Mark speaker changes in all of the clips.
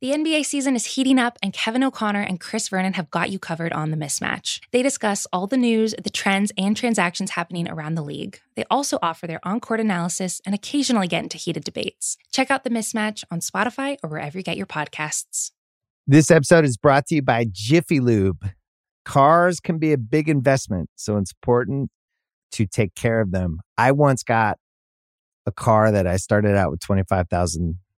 Speaker 1: The NBA season is heating up, and Kevin O'Connor and Chris Vernon have got you covered on the mismatch. They discuss all the news, the trends, and transactions happening around the league. They also offer their on court analysis and occasionally get into heated debates. Check out the mismatch on Spotify or wherever you get your podcasts.
Speaker 2: This episode is brought to you by Jiffy Lube. Cars can be a big investment, so it's important to take care of them. I once got a car that I started out with 25,000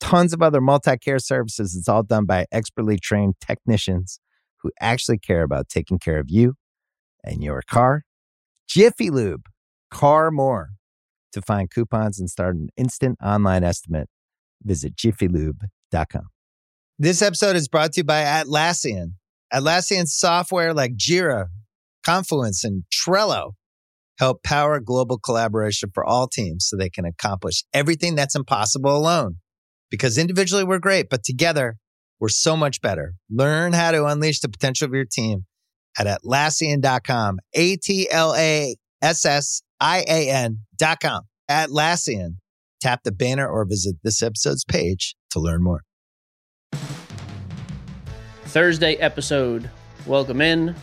Speaker 2: tons of other multi care services. It's all done by expertly trained technicians who actually care about taking care of you and your car. Jiffy Lube, car more. To find coupons and start an instant online estimate, visit jiffylube.com. This episode is brought to you by Atlassian. Atlassian software like Jira, Confluence, and Trello help power global collaboration for all teams so they can accomplish everything that's impossible alone. Because individually we're great, but together we're so much better. Learn how to unleash the potential of your team at Atlassian.com. A T L A S S I A N.com. Atlassian. Tap the banner or visit this episode's page to learn more.
Speaker 3: Thursday episode. Welcome in.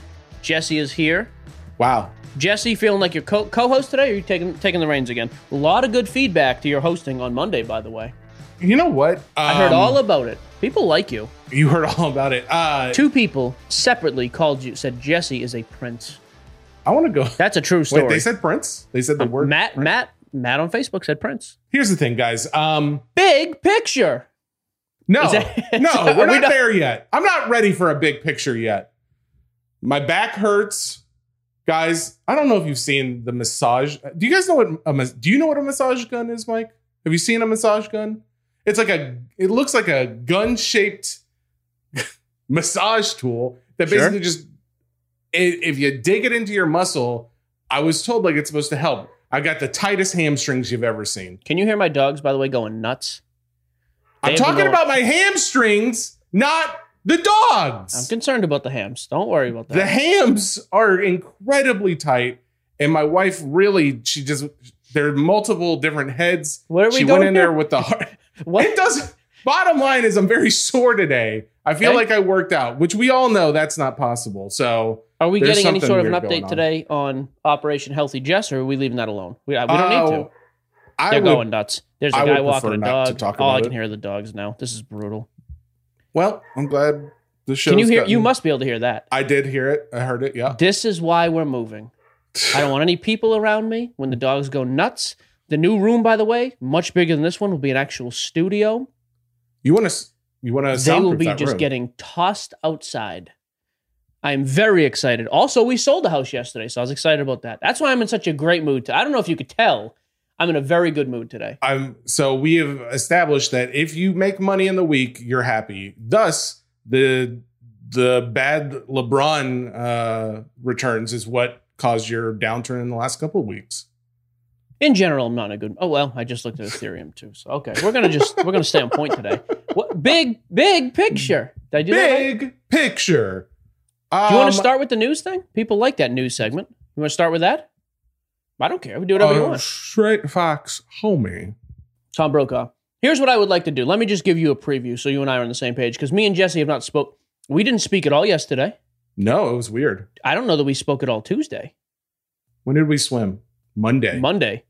Speaker 3: Jesse is here.
Speaker 4: Wow.
Speaker 3: Jesse, feeling like your co- co-host today, or are you taking taking the reins again? A lot of good feedback to your hosting on Monday, by the way.
Speaker 4: You know what?
Speaker 3: I heard
Speaker 4: Um,
Speaker 3: all about it. People like you.
Speaker 4: You heard all about it. Uh,
Speaker 3: Two people separately called you, said Jesse is a prince.
Speaker 4: I want to go.
Speaker 3: That's a true story.
Speaker 4: Wait, they said Prince. They said the word
Speaker 3: Matt,
Speaker 4: Prince?
Speaker 3: Matt, Matt on Facebook said Prince.
Speaker 4: Here's the thing, guys. Um,
Speaker 3: Big picture.
Speaker 4: no,
Speaker 3: that-
Speaker 4: no, we're
Speaker 3: we
Speaker 4: not
Speaker 3: not-
Speaker 4: there yet. I'm not ready for a big picture yet. My back hurts, guys. I don't know if you've seen the massage. Do you guys know what a Do you know what a massage gun is, Mike? Have you seen a massage gun? It's like a. It looks like a gun shaped massage tool that
Speaker 3: Sure.
Speaker 4: basically just. i- If you dig it into your muscle, I was told like it's supposed to help. I got the tightest hamstrings you've ever seen.
Speaker 3: Can you hear my dogs, by the way, going nuts?
Speaker 4: I'm talking
Speaker 3: going-
Speaker 4: about my hamstrings, not the dogs.
Speaker 3: I'm concerned about the hams. Don't worry about that.
Speaker 4: the hams are incredibly tight, and my wife really, she just there are multiple different heads.
Speaker 3: Where are we
Speaker 4: she
Speaker 3: going
Speaker 4: went in
Speaker 3: here?
Speaker 4: there with the heart.
Speaker 3: What?
Speaker 4: It doesn't. Bottom line is, I'm very sore today. I feel
Speaker 3: Okay.
Speaker 4: like I worked out, which we all know that's not possible. So
Speaker 3: Are we getting any sort of an update
Speaker 4: on.
Speaker 3: today on Operation Healthy Jess, or are we leaving that alone? We, uh, we don't
Speaker 4: Oh,
Speaker 3: need to.
Speaker 4: I
Speaker 3: They're
Speaker 4: would,
Speaker 3: going nuts. There's a
Speaker 4: I
Speaker 3: guy walking a dog. All I can
Speaker 4: it.
Speaker 3: hear are the dogs now. This is brutal.
Speaker 4: Well, I'm glad the show.
Speaker 3: Can you hear? You must be able to hear that.
Speaker 4: I did hear it. I heard it. Yeah.
Speaker 3: This is why we're moving. I don't want any people around me when the dogs go nuts. The new room, by the way, much bigger than this one, will be an actual studio.
Speaker 4: You want to? You want to?
Speaker 3: They will be just getting tossed outside. I am very excited. Also, we sold the house yesterday, so I was excited about that. That's why I'm in such a great mood. I don't know if you could tell. I'm in a very good mood today.
Speaker 4: I'm so we have established that if you make money in the week, you're happy. Thus, the the bad LeBron uh, returns is what caused your downturn in the last couple of weeks.
Speaker 3: In general, I'm not a good. Oh well, I just looked at Ethereum too. So okay, we're gonna just we're gonna stay on point today. What big big picture? Did I do that? right?
Speaker 4: Big picture. Um,
Speaker 3: Do you want to start with the news thing? People like that news segment. You want to start with that? I don't care. We do whatever you
Speaker 4: uh,
Speaker 3: want.
Speaker 4: Straight Fox, homie.
Speaker 3: Tom Brokaw. Here's what I would like to do. Let me just give you a preview so you and I are on the same page because me and Jesse have not spoke. We didn't speak at all yesterday.
Speaker 4: No, it was weird.
Speaker 3: I don't know that we spoke at all Tuesday,
Speaker 4: When did we swim? Monday.
Speaker 3: Monday.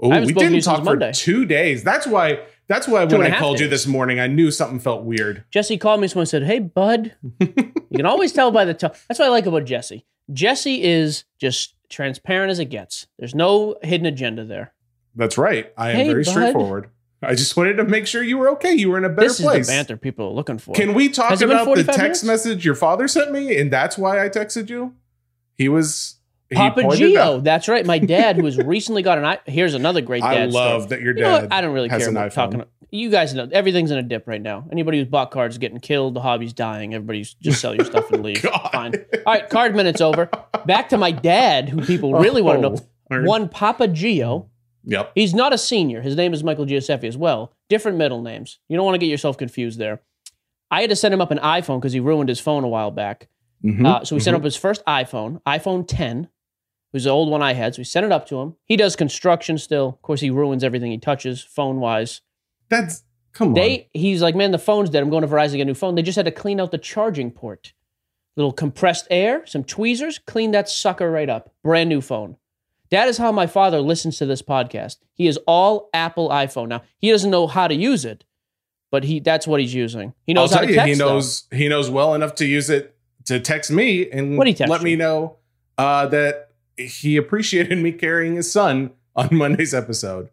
Speaker 4: Oh, we
Speaker 3: spoken to you
Speaker 4: didn't talk for
Speaker 3: Monday.
Speaker 4: two days. That's why. That's why
Speaker 3: Two
Speaker 4: when
Speaker 3: I a
Speaker 4: I
Speaker 3: half
Speaker 4: called you this morning, I knew something felt weird.
Speaker 3: Jesse called me someone said, "Hey, bud." you can always tell by the tone. That's what I like about Jesse. Jesse is just transparent as it gets. There's no hidden agenda there.
Speaker 4: That's right. I am
Speaker 3: Hey,
Speaker 4: very
Speaker 3: bud.
Speaker 4: straightforward. I just wanted to make sure you were okay. You were in a better
Speaker 3: this
Speaker 4: place.
Speaker 3: banter people are looking for.
Speaker 4: Can we talk
Speaker 3: Has
Speaker 4: about the text
Speaker 3: minutes?
Speaker 4: message your father sent me, and that's why I texted you? He was
Speaker 3: Papa Gio.
Speaker 4: out-
Speaker 3: That's right. My dad, who has recently got an i. Here's another great dad.
Speaker 4: I love
Speaker 3: story.
Speaker 4: that your
Speaker 3: You know
Speaker 4: dad.
Speaker 3: I don't really care
Speaker 4: an
Speaker 3: about talking. you guys know everything's in a dip right now. Anybody who's bought cards is getting killed. The hobby's dying. Everybody's just sell your stuff and leave.
Speaker 4: God.
Speaker 3: Fine. All right, card minute's over. Back to my dad, who people really want to know.
Speaker 4: Oh,
Speaker 3: One Papa Gio.
Speaker 4: Yep.
Speaker 3: He's not a senior. His name is Michael Giuseppe as well. Different middle names. You don't want to get yourself confused there. I had to send him up an iPhone because he ruined his phone a while back.
Speaker 4: Mhm.
Speaker 3: Uh, so we sent
Speaker 4: Mhm.
Speaker 3: up his first iPhone, iPhone 10. It was the old one I had. So we sent it up to him. He does construction still. Of course, he ruins everything he touches phone wise.
Speaker 4: That's come on.
Speaker 3: They he's like, man, the phone's dead. I'm going to Verizon to get a new phone. They just had to clean out the charging port. Little compressed air, some tweezers, clean that sucker right up. Brand new phone. That is how my father listens to this podcast. He is all Apple iPhone now. He doesn't know how to use it, but he that's what he's using. He knows how to
Speaker 4: you,
Speaker 3: text.
Speaker 4: he
Speaker 3: though.
Speaker 4: knows he knows well enough to use it to text me and
Speaker 3: What'd he text
Speaker 4: let
Speaker 3: you?
Speaker 4: me know uh, that he appreciated me carrying his son on Monday's episode.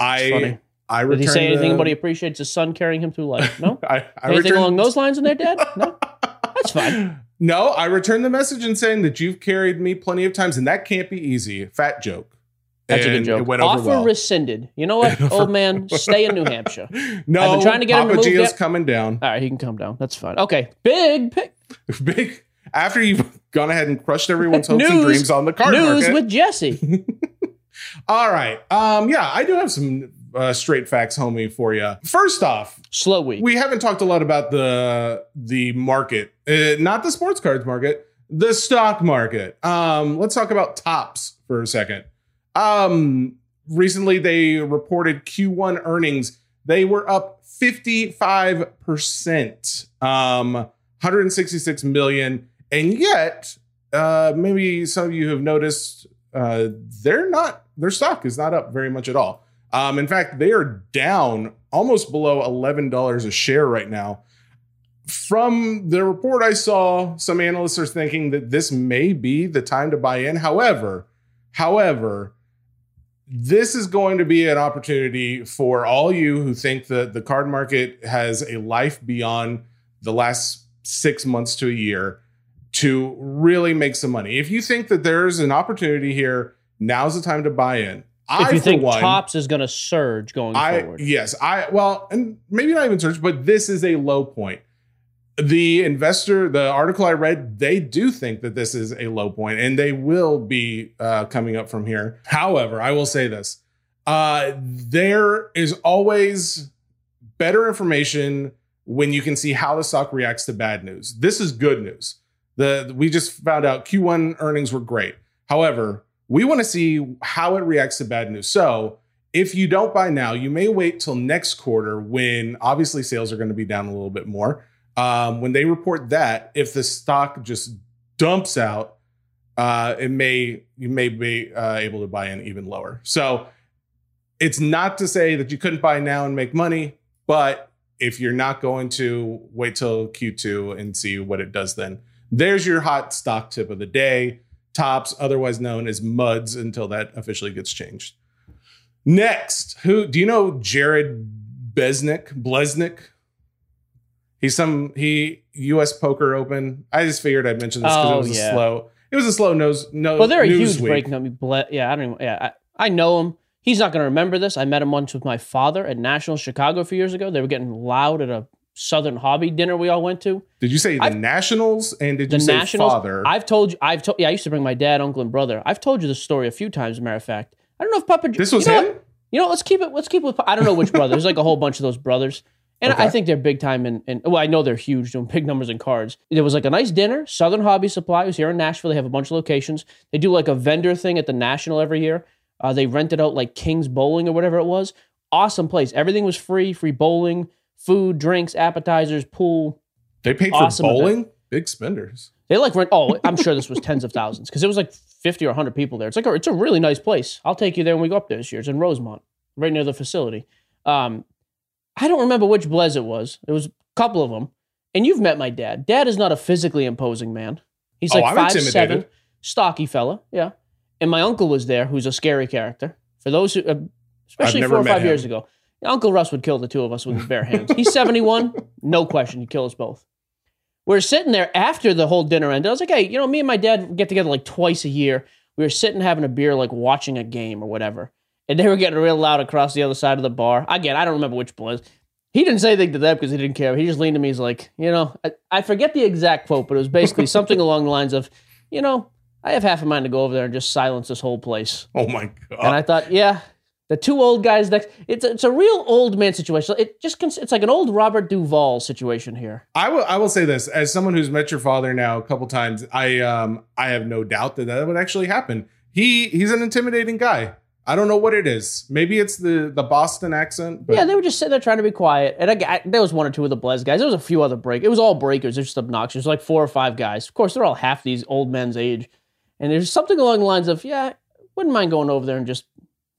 Speaker 3: It's funny.
Speaker 4: I I
Speaker 3: Did he say anything
Speaker 4: the-
Speaker 3: about he appreciates his son carrying him through life? No.
Speaker 4: I, I
Speaker 3: anything
Speaker 4: returned-
Speaker 3: along those lines in there, Dad? No. That's fine.
Speaker 4: No, I returned the message and saying that you've carried me plenty of times, and that can't be easy. Fat joke.
Speaker 3: That's a good joke.
Speaker 4: It went over
Speaker 3: Offer
Speaker 4: well.
Speaker 3: rescinded. You know what, old man? Stay in New Hampshire.
Speaker 4: no,
Speaker 3: I've been trying to get him
Speaker 4: Papa
Speaker 3: to move
Speaker 4: Gio's coming down.
Speaker 3: All right, he can come down. That's fine. Okay, big pick.
Speaker 4: Big after you've gone ahead and crushed everyone's hopes and dreams on the card
Speaker 3: News
Speaker 4: market.
Speaker 3: with Jesse.
Speaker 4: All right. Um, yeah, I do have some uh, straight facts, homie, for you. First off,
Speaker 3: Slow week.
Speaker 4: we haven't talked a lot about the the market, uh, not the sports cards market, the stock market. Um, let's talk about Topps for a second. Um, recently they reported Q1 earnings. They were up 55%, um, 166 million. And yet, uh, maybe some of you have noticed uh, they're not, their stock is not up very much at all. Um, in fact, they are down almost below $11 a share right now. From the report I saw, some analysts are thinking that this may be the time to buy in. However, however, this is going to be an opportunity for all you who think that the card market has a life beyond the last six months to a year to really make some money. If you think that there's an opportunity here, now's the time to buy in. I,
Speaker 3: if you think
Speaker 4: one,
Speaker 3: Topps is going to surge going
Speaker 4: I
Speaker 3: forward,
Speaker 4: yes, I well, and maybe not even surge, but this is a low point. The investor, the article I read, they do think that this is a low point, and they will be uh, coming up from here. However, I will say this: uh, there is always better information when you can see how the stock reacts to bad news. This is good news. The we just found out Q1 earnings were great. However, we want to see how it reacts to bad news. So if you don't buy now, you may wait till next quarter when obviously sales are going to be down a little bit more. Um, when they report that, if the stock just dumps out, uh, it may you may be uh, able to buy in even lower. So it's not to say that you couldn't buy now and make money, but if you're not going to wait till Q2 and see what it does, then there's your hot stock tip of the day. Topps, otherwise known as MUDs, until that officially gets changed. Next, who do you know? Jared Besnick, Blesnick. He's some he U.S. Poker Open. I just figured I'd mention this because
Speaker 3: Oh,
Speaker 4: it was a slow. It was a slow nose. No,
Speaker 3: well, they're a huge
Speaker 4: week.
Speaker 3: break company. Ble- yeah, I don't. Even, yeah, I, I know him. He's not going to remember this. I met him once with my father at National Chicago a few years ago. They were getting loud at a Southern hobby dinner we all went to.
Speaker 4: Did you say the
Speaker 3: I've-
Speaker 4: Nationals and did you say
Speaker 3: Nationals.
Speaker 4: father?
Speaker 3: I've told you. I've told. Yeah, I used to bring my dad, uncle, and brother. I've told you this story a few times. As a matter of fact, I don't know if Papa.
Speaker 4: this was
Speaker 3: you know
Speaker 4: him.
Speaker 3: what? You know, let's keep it. Let's keep it. With, I don't know which brother. There's like a whole bunch of those brothers, and
Speaker 4: Okay.
Speaker 3: I think they're big time. And and well, I know they're huge, doing big numbers in cards. There was like a nice dinner. Southern Hobby Supply was here in Nashville. They have a bunch of locations. They do like a vendor thing at the National every year. Uh, they rented out like King's Bowling or whatever it was. Awesome place. Everything was free. Free bowling, food, drinks, appetizers, pool.
Speaker 4: They paid for
Speaker 3: Awesome event.
Speaker 4: bowling. Big spenders.
Speaker 3: They like rent. Oh, I'm sure this was tens of thousands because it was like 50 or 100 people there. It's like a, it's a really nice place. I'll take you there when we go up there this year. It's in Rosemont, right near the facility. Um, I don't remember which Blez it was. It was a couple of them. And you've met my dad. Dad is not a physically imposing man. He's
Speaker 4: Oh,
Speaker 3: like
Speaker 4: I'm
Speaker 3: five seven, stocky fella. Yeah. And my uncle was there, who's a scary character. For those who, uh, especially four or five years ago, Uncle Russ would kill the two of us with his bare hands. He's 71, no question. He'd kill us both. We're sitting there after the whole dinner ended. I was like, hey, you know, me and my dad get together like twice a year. We were sitting having a beer, like watching a game or whatever. And they were getting real loud across the other side of the bar. Again, I don't remember which was. He didn't say anything to them because he didn't care. He just leaned to me. He's like, you know, I, I forget the exact quote, but it was basically something along the lines of, you know, I have half a mind to go over there and just silence this whole place.
Speaker 4: Oh my god.
Speaker 3: And I thought, yeah, the two old guys next. It's a, it's a real old man situation. It just cons- it's like an old Robert Duvall situation here.
Speaker 4: I will I will say this as someone who's met your father now a couple times. I um I have no doubt that that would actually happen. He he's an intimidating guy. I don't know what it is. Maybe it's the the Boston accent. But
Speaker 3: yeah, they were just sitting there trying to be quiet. And I, I, there was one or two of the Blez guys. There was a few other break. It was all breakers. They're just obnoxious. Like four or five guys. Of course, they're all half these old men's age. And there's something along the lines of, yeah, wouldn't mind going over there and just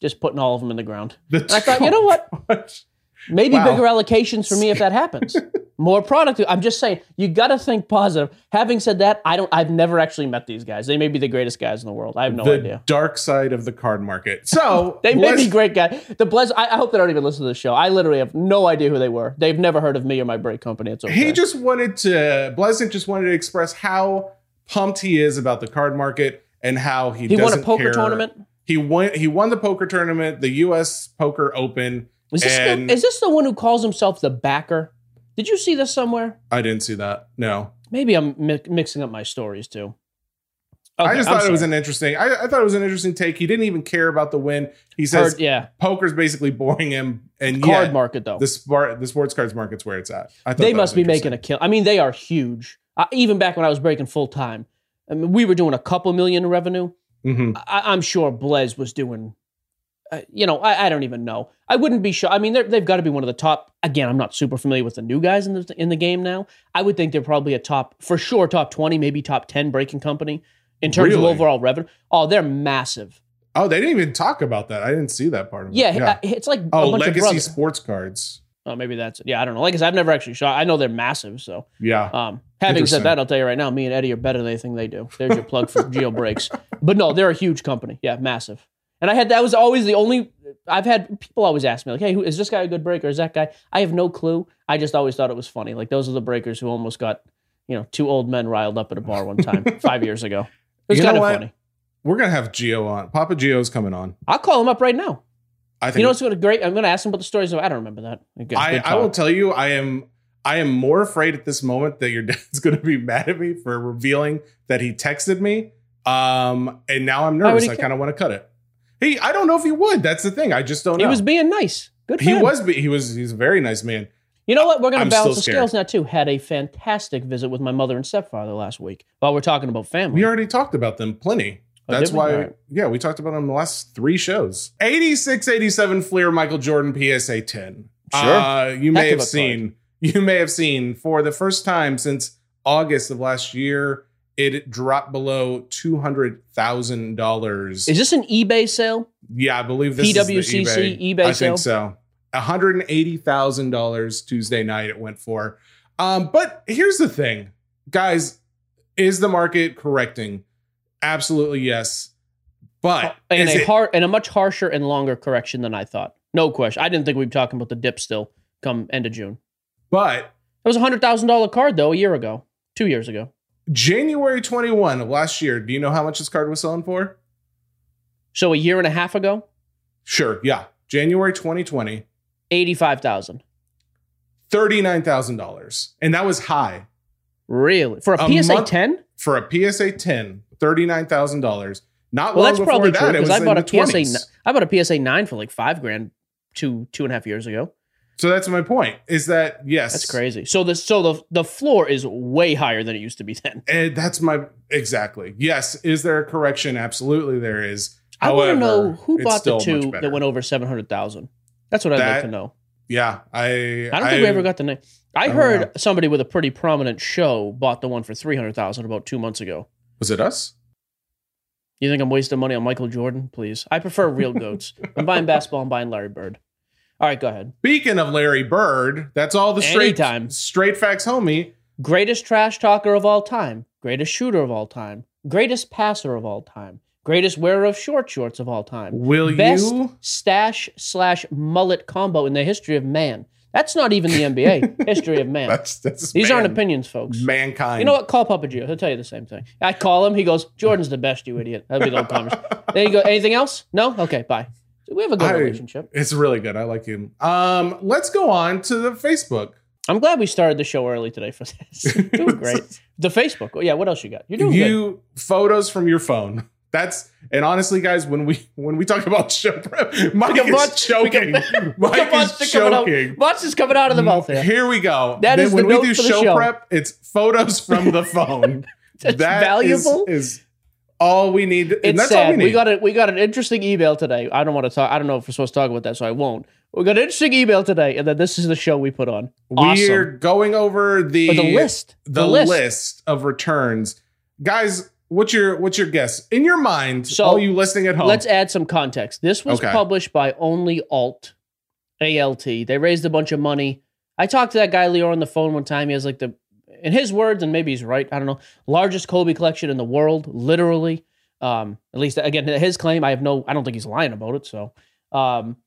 Speaker 3: just putting all of them in the ground.
Speaker 4: the
Speaker 3: And I thought, you know what? Maybe
Speaker 4: Wow.
Speaker 3: bigger allocations for me if that happens. More product. I'm just saying, you got to think positive. Having said that, I don't. I've never actually met these guys. They may be the greatest guys in the world. I have no
Speaker 4: the
Speaker 3: idea.
Speaker 4: dark side of the card market. So
Speaker 3: They may be great guys. The bless. I, I hope they don't even listen to the show. I literally have no idea who they were. They've never heard of me or my break company. It's okay.
Speaker 4: He just wanted to Blesnick just wanted to express how pumped he is about the card market and how he
Speaker 3: he won a poker
Speaker 4: care.
Speaker 3: tournament.
Speaker 4: He won he won the poker tournament, the US Poker Open.
Speaker 3: Is this,
Speaker 4: And-
Speaker 3: the, is this the one who calls himself the backer? Did you see this somewhere?
Speaker 4: I didn't see that. No.
Speaker 3: Maybe I'm mi- mixing up my stories too.
Speaker 4: I just
Speaker 3: I'm
Speaker 4: thought it was an interesting. I, I thought it was an interesting take. He didn't even care about the win. He says
Speaker 3: Heard- yeah
Speaker 4: poker's basically boring him, and
Speaker 3: card
Speaker 4: yet
Speaker 3: market though.
Speaker 4: the sport the sports cards market's where it's at. I thought
Speaker 3: they must be making a kill. I mean, they are huge. Uh, even back when I was breaking full time, I mean, we were doing a couple million in revenue.
Speaker 4: Mhm.
Speaker 3: I, I'm sure Blez was doing. Uh, you know, I, I don't even know. I wouldn't be sure. I mean, they've got to be one of the top. Again, I'm not super familiar with the new guys in the in the game now. I would think they're probably a top for sure, top twenty, maybe top ten breaking company in terms
Speaker 4: Really?
Speaker 3: of overall revenue. Oh, they're massive.
Speaker 4: Oh, they didn't even talk about that. I didn't see that part of it.
Speaker 3: Yeah, it's like
Speaker 4: Oh,
Speaker 3: a bunch of
Speaker 4: legacy sports cards.
Speaker 3: Oh, maybe that's. Yeah, I don't know. Like I said, I've never actually shot. I know they're massive. So,
Speaker 4: Yeah.
Speaker 3: um, having said that, I'll tell you right now, me and Eddie are better than anything they do. There's your plug for Gio Breaks. But no, they're a huge company. Yeah, massive. And I had that was always the only. I've had people always ask me like, "Hey, who is this guy a good breaker? Is that guy?" I have no clue. I just always thought it was funny. Like those are the breakers who almost got, you know, two old men riled up at a bar one time five years ago. It was kind of funny.
Speaker 4: We're gonna have Gio on. Papa Gio's coming on.
Speaker 3: I'll call him up right now.
Speaker 4: I think
Speaker 3: You know what's great? I'm going to ask him about the stories. Of, I don't remember that. Okay,
Speaker 4: I,
Speaker 3: good
Speaker 4: I will tell you, I am I am more afraid at this moment that your dad's going to be mad at me for revealing that he texted me. Um, and now I'm nervous. I kind of want to cut it. He, I don't know if he would. That's the thing. I just don't
Speaker 3: he
Speaker 4: know.
Speaker 3: was being nice. Good.
Speaker 4: He
Speaker 3: him.
Speaker 4: was. be- He was. He's a very nice man.
Speaker 3: You know what? We're going to balance the scales now too. Had a fantastic visit with my mother and stepfather last week. While we're talking about family,
Speaker 4: We already talked about them plenty.
Speaker 3: Oh,
Speaker 4: That's why,
Speaker 3: Alright.
Speaker 4: yeah, we talked about them the last three shows. 86 87 Fleer Michael Jordan PSA 10.
Speaker 3: Sure.
Speaker 4: Uh, you may
Speaker 3: Heck of
Speaker 4: have seen, you may have seen for the first time since August of last year, it dropped below $200,000.
Speaker 3: is this an eBay sale?
Speaker 4: Yeah, I believe this
Speaker 3: PWCC
Speaker 4: eBay.
Speaker 3: eBay
Speaker 4: I
Speaker 3: sale?
Speaker 4: think so. $180,000 Tuesday night it went for. Um, but here's the thing, guys, is the market correcting? Absolutely yes. But in
Speaker 3: a
Speaker 4: it-
Speaker 3: har- and a much harsher and longer correction than I thought. No question. I didn't think we'd be talking about the dip still come end of June.
Speaker 4: but
Speaker 3: It was a hundred thousand dollar card though a year ago, two years ago.
Speaker 4: January 21 of last year, do you know how much this card was selling for?
Speaker 3: So a year and a half ago,
Speaker 4: Sure, yeah. January 2020,
Speaker 3: eighty five thousand.
Speaker 4: $39,000. And that was high.
Speaker 3: Really for a,
Speaker 4: A
Speaker 3: PSA ten?
Speaker 4: For a PSA 10, $39,000. Not
Speaker 3: Well,
Speaker 4: long
Speaker 3: that's
Speaker 4: before
Speaker 3: probably
Speaker 4: that,
Speaker 3: true because I bought a PSA.
Speaker 4: 20s.
Speaker 3: n- I bought a PSA nine for like five grand two two and a half years ago.
Speaker 4: So that's my point. Is that yes?
Speaker 3: That's crazy. So the so the the floor is way higher than it used to be then.
Speaker 4: And that's my exactly. Yes. Is there a correction? Absolutely, there is.
Speaker 3: I want to know who bought the two that went over seven hundred thousand. That's what I'd like to know.
Speaker 4: Yeah, I.
Speaker 3: I don't think we ever got the name. I,
Speaker 4: I
Speaker 3: heard somebody with a pretty prominent show bought the one for three hundred thousand about two months ago.
Speaker 4: Was it us?
Speaker 3: You think I'm wasting money on Michael Jordan? Please, I prefer real goats. I'm buying basketball. I'm buying Larry Bird. All right, go ahead.
Speaker 4: Speaking of Larry Bird, that's all the straight
Speaker 3: Anytime.
Speaker 4: straight facts, homie.
Speaker 3: Greatest trash talker of all time. Greatest shooter of all time. Greatest passer of all time. Greatest wearer of short shorts of all time.
Speaker 4: Will
Speaker 3: Best
Speaker 4: you?
Speaker 3: stash slash mullet combo in the history of man. That's not even the NBA history of man.
Speaker 4: That's that's
Speaker 3: These
Speaker 4: man-
Speaker 3: aren't opinions, folks.
Speaker 4: Mankind.
Speaker 3: You know what? Call Papa Gio. He'll tell you the same thing. I call him. He goes, Jordan's the best, you idiot. That'll be the whole conversation. There you go. Anything else? No? Okay, bye. We have a good
Speaker 4: I-
Speaker 3: relationship.
Speaker 4: It's really good. I like you. Um, let's go on to the Facebook.
Speaker 3: I'm glad we started the show early today for this. doing great. The Facebook. Yeah, what else you got? You're doing good.
Speaker 4: you photos from your phone. That's and honestly, guys, when we when we talk about show prep, Mike is
Speaker 3: we
Speaker 4: choking.
Speaker 3: got-
Speaker 4: Mike is
Speaker 3: monster coming out.
Speaker 4: choking.
Speaker 3: Coming out of the mouth here.
Speaker 4: Here we go.
Speaker 3: That
Speaker 4: Then
Speaker 3: is
Speaker 4: when
Speaker 3: the
Speaker 4: we do
Speaker 3: the
Speaker 4: show
Speaker 3: show.
Speaker 4: prep. It's photos from the phone.
Speaker 3: That's
Speaker 4: That is-
Speaker 3: valuable.
Speaker 4: Is, all we need. and
Speaker 3: It's
Speaker 4: that's
Speaker 3: sad.
Speaker 4: we
Speaker 3: We, got a we got an interesting email today. I don't want to talk. I don't know if we're supposed to talk about that, so I won't. We got an interesting email today, and then this is the show we put on.
Speaker 4: We're going over the
Speaker 3: the list.
Speaker 4: the, list. of returns, guys. What's your what's your guess in your mind?
Speaker 3: So,
Speaker 4: all you listening at home,
Speaker 3: Let's add some context. This was
Speaker 4: Okay.
Speaker 3: published by Only Alt, ALT. They raised a bunch of money. I talked to that guy Leo on the phone one time. He has like the, in his words, and maybe he's right. I don't know. Largest Kobe collection in the world, literally. Um, at least again, his claim. I have no. I don't think he's lying about it. So, um,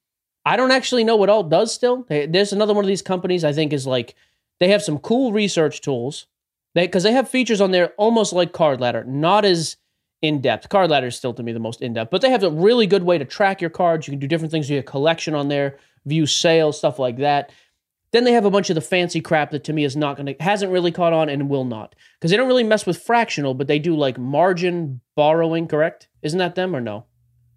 Speaker 3: I don't actually know what Alt does. Still, there's another one of these companies. I think is like they have some cool research tools. Because they have features on there almost like Card Ladder, not as in depth. Card Ladder is still to me the most in depth, but they have a really good way to track your cards. You can do different things with your collection on there, view sales, stuff like that. Then they have a bunch of the fancy crap that to me is not going to hasn't really caught on and will not because they don't really mess with fractional, but they do like margin borrowing. Correct? Isn't that them or no?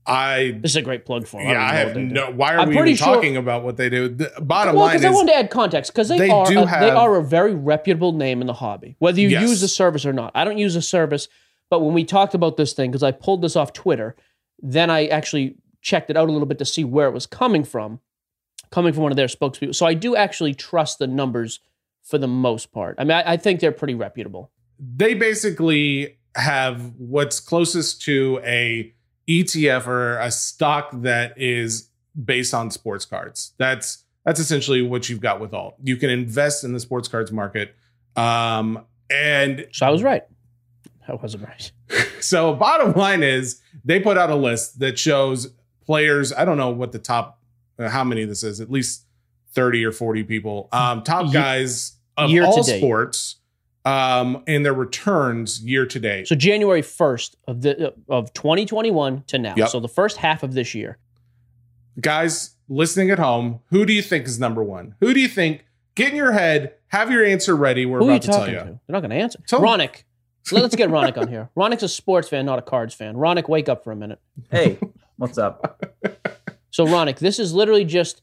Speaker 4: I
Speaker 3: This is a great plug for. 'em.
Speaker 4: yeah,
Speaker 3: don't
Speaker 4: I have
Speaker 3: what they do.
Speaker 4: no. Why are
Speaker 3: I'm
Speaker 4: we even
Speaker 3: sure-
Speaker 4: talking about what they do? The bottom line.
Speaker 3: Well,
Speaker 4: line
Speaker 3: because
Speaker 4: is
Speaker 3: I wanted to add context because they,
Speaker 4: they
Speaker 3: are
Speaker 4: do
Speaker 3: a, they are a very reputable name in the hobby. Whether you
Speaker 4: Yes.
Speaker 3: use the service or not, I don't use the service, but when we talked about this thing, because I pulled this off Twitter, then I actually checked it out a little bit to see where it was coming from, coming from one of their spokespeople. So I do actually trust the numbers for the most part. I mean, I, I think they're pretty reputable.
Speaker 4: they basically have what's closest to a ETF or a stock that is based on sports cards. That's that's essentially what you've got with alt. You can invest in the sports cards market. Um, and
Speaker 3: So I was right. I wasn't right.
Speaker 4: so bottom line is they put out a list that shows players, I don't know what the top uh, how many this is, at least 30 or 40 people. Um, top guys of
Speaker 3: year
Speaker 4: all sports um and their returns year to date.
Speaker 3: So January first of the of 2021 to now.
Speaker 4: Yep.
Speaker 3: So the first half of this year.
Speaker 4: guys listening at home, who do you think is number one? Who do you think? Get in your head, have your answer ready. We're
Speaker 3: Who are you
Speaker 4: about to tell you.
Speaker 3: to? They're not going to answer.
Speaker 4: Tell-
Speaker 3: Ronick. Let- Let's get Ronick on here. Ronick's a sports fan, not a cards fan. Ronick, wake up for a minute.
Speaker 5: Hey, what's up?
Speaker 3: So, Ronick, this is literally just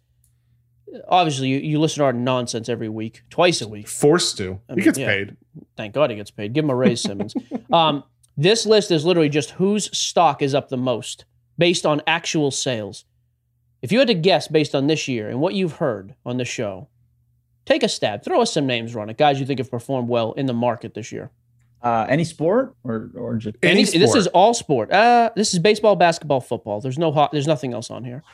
Speaker 3: obviously you, you listen to our nonsense every week, twice a week.
Speaker 4: Forced to.
Speaker 3: I
Speaker 4: he
Speaker 3: mean,
Speaker 4: gets
Speaker 3: yeah.
Speaker 4: paid.
Speaker 3: Thank God he gets paid. Give him a raise, Simmons. um, this list is literally just whose stock is up the most based on actual sales. If you had to guess based on this year and what you've heard on the show, take a stab. Throw us some names, Ronick, guys you think have performed well in the market this year.
Speaker 5: Uh, any sport or or just
Speaker 4: Any
Speaker 3: Any, this is all sport. Uh, this is baseball, basketball, football. There's no hot. There's nothing else on here.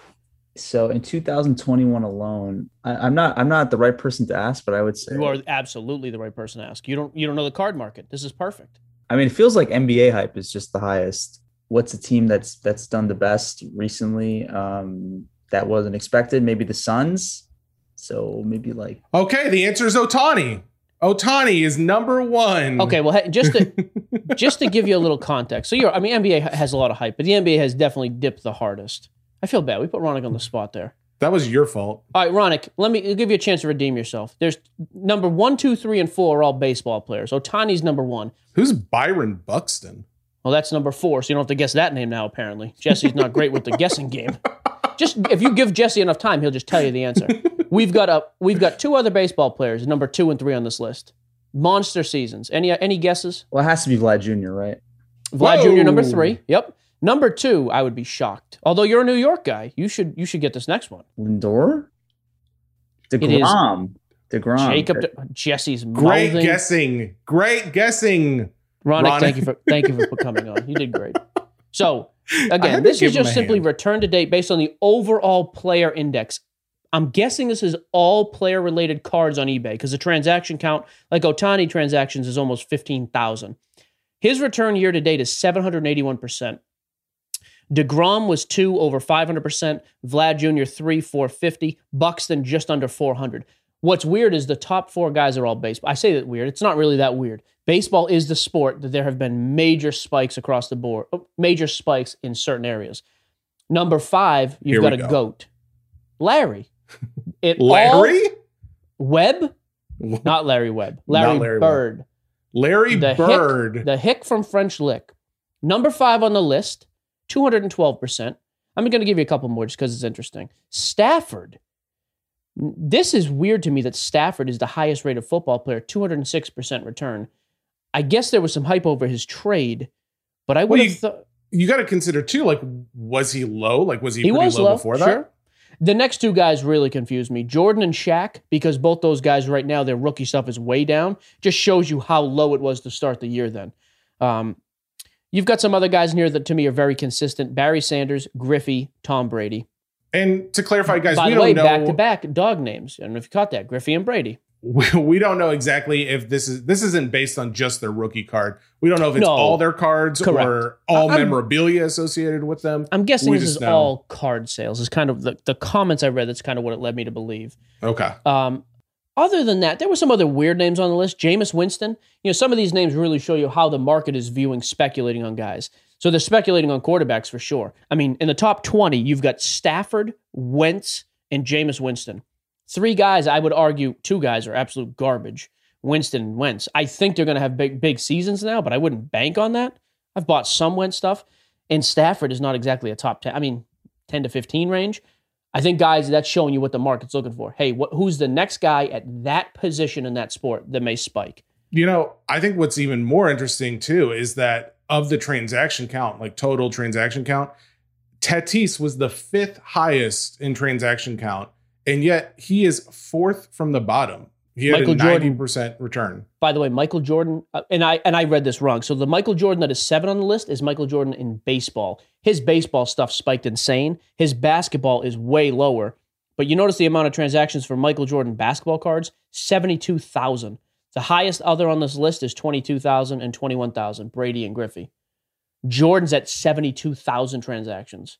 Speaker 5: So in 2021 alone? I, I'm not I'm not the right person to ask, but I would say
Speaker 3: You are absolutely the right person to ask. You don't. You don't know the card market. This is perfect.
Speaker 5: I mean, it feels like NBA hype is just the highest. What's a team that's that's done the best recently? Um, that wasn't expected. Maybe the Suns. So maybe like
Speaker 4: Okay, the answer is Ohtani. Ohtani is number one.
Speaker 3: Okay. Well, just to just to give you a little context. So you're. I mean, NBA has a lot of hype, but the NBA has definitely dipped the hardest. I feel bad. We put Ronick on the spot there.
Speaker 4: That was your fault.
Speaker 3: All right, Ronick, let me I'll give you a chance to redeem yourself. There's number one, two, three, and four are all baseball players. Ohtani's number one.
Speaker 4: Who's Byron Buxton?
Speaker 3: Well, that's number four, so you don't have to guess that name now, apparently. Jesse's not great with the guessing game. Just if you give Jesse enough time, he'll just tell you the answer. We've got a we've got two other baseball players, number two and three on this list. Monster seasons. Any any guesses?
Speaker 5: well, it has to be Vlad Jr. Right?
Speaker 3: Vlad
Speaker 4: Whoa.
Speaker 3: Jr. number three. Yep. Number two, I would be shocked. Although you're a New York guy, you should you should get this next one.
Speaker 5: Lindor. Degrom. Degrom.
Speaker 3: Jacob Jesse's
Speaker 4: Great
Speaker 3: mouthing.
Speaker 4: guessing. Great guessing.
Speaker 3: Ronick,
Speaker 4: Ronick.
Speaker 3: thank you for thank you for coming on. You did great. So again, this is just simply
Speaker 4: hand.
Speaker 3: return to date based on the overall player index. I'm guessing this is all player related cards on eBay because the transaction count, like Ohtani transactions, is almost 15,000. His return year to date is 781%. DeGrom was two over 500%. Vlad Jr. three, 450. Buxton just under 400. What's weird is the top four guys are all baseball. I say that weird. It's not really that weird. Baseball is the sport that there have been major spikes across the board, oh, major spikes in certain areas. Number five, you've
Speaker 4: Here
Speaker 3: got a
Speaker 4: go.
Speaker 3: goat, Larry. It all-
Speaker 4: Larry?
Speaker 3: Webb, not Larry Webb. Larry,
Speaker 4: Larry Webb.
Speaker 3: Bird.
Speaker 4: Larry
Speaker 3: The hick-
Speaker 4: Bird.
Speaker 3: The hick from French Lick. Number five on the list, 212%. I'm going to give you a couple more just because it's interesting. Stafford. This is weird to me that Stafford is the highest rated football player, 206% return. I guess there was some hype over his trade, but I would
Speaker 4: Well,
Speaker 3: have
Speaker 4: you-
Speaker 3: thought
Speaker 4: you got to consider too. Like, was he low? Like, was he,
Speaker 3: he
Speaker 4: pretty
Speaker 3: was
Speaker 4: low,
Speaker 3: low
Speaker 4: before that?
Speaker 3: The next two guys really confused me. Jordan and Shaq, because both those guys right now, their rookie stuff is way down. Just shows you how low it was to start the year then. Um, you've got some other guys in here that to me are very consistent. Barry Sanders, Griffey, Tom Brady.
Speaker 4: And to clarify, guys,
Speaker 3: By
Speaker 4: we
Speaker 3: the
Speaker 4: don't
Speaker 3: way,
Speaker 4: know.
Speaker 3: back to back dog names. I don't know if you caught that. Griffey and Brady.
Speaker 4: we, we don't know exactly if this is this isn't based on just their rookie card. We don't know if it's
Speaker 3: No.
Speaker 4: all their cards
Speaker 3: Correct.
Speaker 4: or all
Speaker 3: I'm-
Speaker 4: memorabilia associated with them.
Speaker 3: I'm guessing
Speaker 4: We
Speaker 3: this is
Speaker 4: know.
Speaker 3: all card sales. Is kind of the, the comments I read. That's kind of what it led me to believe.
Speaker 4: Okay.
Speaker 3: Um, other than that, there were some other weird names on the list. Jameis Winston. You know, some of these names really show you how the market is viewing speculating on guys. So they're speculating on quarterbacks for sure. I mean, in the top 20, you've got Stafford, Wentz, and Jameis Winston. Three guys, I would argue, two guys are absolute garbage. Winston and Wentz. I think they're going to have big, big seasons now, but I wouldn't bank on that. I've bought some Wentz stuff, and Stafford is not exactly a top 10. I mean, 10 to 15 range. I think, guys, that's showing you what the market's looking for. Hey, what, who's the next guy at that position in that sport that may spike?
Speaker 4: You know, I think what's even more interesting too is that of the transaction count, like total transaction count, Tatis was the fifth highest in transaction count, and yet he is fourth from the bottom. He had
Speaker 3: Michael
Speaker 4: a
Speaker 3: Jordan.
Speaker 4: ninety percent return.
Speaker 3: By the way, Michael Jordan, uh, and I and I read this wrong. So the Michael Jordan that is seven on the list is Michael Jordan in baseball. His baseball stuff spiked insane. His basketball is way lower. But you notice the amount of transactions for Michael Jordan basketball cards, 72,000. The highest other on this list is 22,000 and 21,000, Brady and Griffey. Jordan's at 72,000 transactions.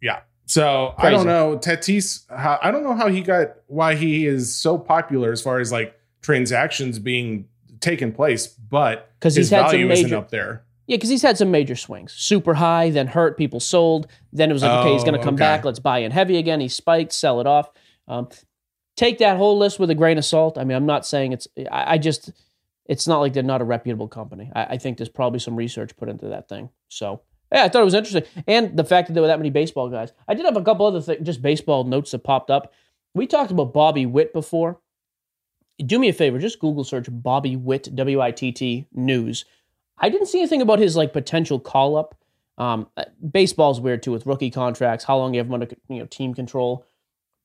Speaker 4: Yeah. So I don't know Tatis. How, I don't know how he got why he is so popular as far as like transactions being taken place, but
Speaker 3: 'Cause
Speaker 4: his
Speaker 3: he's
Speaker 4: value isn't
Speaker 3: major-
Speaker 4: up there.
Speaker 3: Yeah, because he's had some major swings. Super high, then hurt, people sold. Then it was like, okay, he's going to
Speaker 4: Oh,
Speaker 3: come
Speaker 4: okay.
Speaker 3: back. Let's buy in heavy again. He spiked, sell it off. Um, take that whole list with a grain of salt. I mean, I'm not saying it's, I, I just, it's not like they're not a reputable company. I, I think there's probably some research put into that thing. So, yeah, I thought it was interesting. And the fact that there were that many baseball guys. I did have a couple other th- just baseball notes that popped up. We talked about Bobby Witt before. Do me a favor, just Google search Bobby Witt, W I T T, news. I didn't see anything about his like potential call up. Um, uh, baseball's weird too with rookie contracts, how long you have him under you know team control.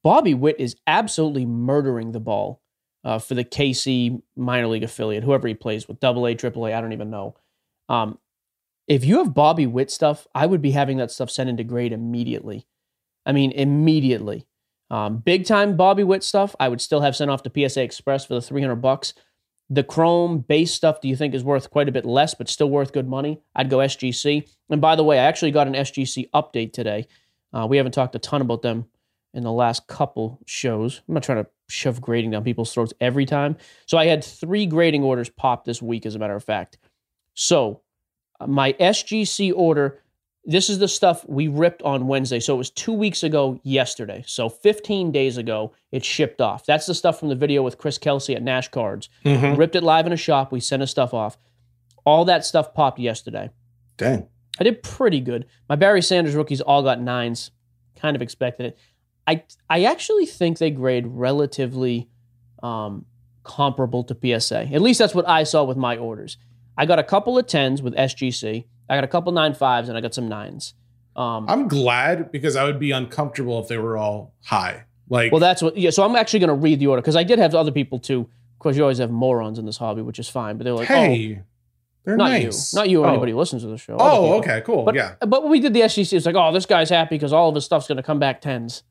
Speaker 3: Bobby Witt is absolutely murdering the ball uh, for the KC minor league affiliate, whoever he plays with, Double A, Triple A, I don't even know. Um, if you have Bobby Witt stuff, I would be having that stuff sent into grade immediately. I mean, immediately. Um, big time Bobby Witt stuff, I would still have sent off to PSA Express for the 300 bucks. The Chrome base stuff, do you think is worth quite a bit less, but still worth good money? I'd go SGC. And by the way, I actually got an SGC update today. Uh, we haven't talked a ton about them in the last couple shows. I'm not trying to shove grading down people's throats every time. So I had three grading orders pop this week, as a matter of fact. So my SGC order, this is the stuff we ripped on Wednesday. So it was two weeks ago yesterday. So 15 days ago, it shipped off. That's the stuff from the video with Chris Kelsey at Nash Cards.
Speaker 4: Mhm.
Speaker 3: Ripped it live in a shop. We sent his stuff off. All that stuff popped yesterday.
Speaker 4: Dang.
Speaker 3: I did pretty good. My Barry Sanders rookies all got nines. Kind of expected it. I I actually think they grade relatively um, comparable to PSA. At least that's what I saw with my orders. I got a couple of tens with SGC. I got a couple nine fives, and I got some nines. Um,
Speaker 4: I'm glad because I would be uncomfortable if they were all high. Like,
Speaker 3: well, that's what. Yeah. So I'm actually going to read the order because I did have other people too. Of course, you always have morons in this hobby, which is fine. But they're like,
Speaker 4: hey, they're
Speaker 3: oh, not
Speaker 4: nice.
Speaker 3: you, not you, or
Speaker 4: oh.
Speaker 3: anybody who listens to the show.
Speaker 4: Oh, okay, cool.
Speaker 3: But,
Speaker 4: yeah.
Speaker 3: but when we did the SGC, it's like, oh, this guy's happy because all of his stuff's going to come back tens.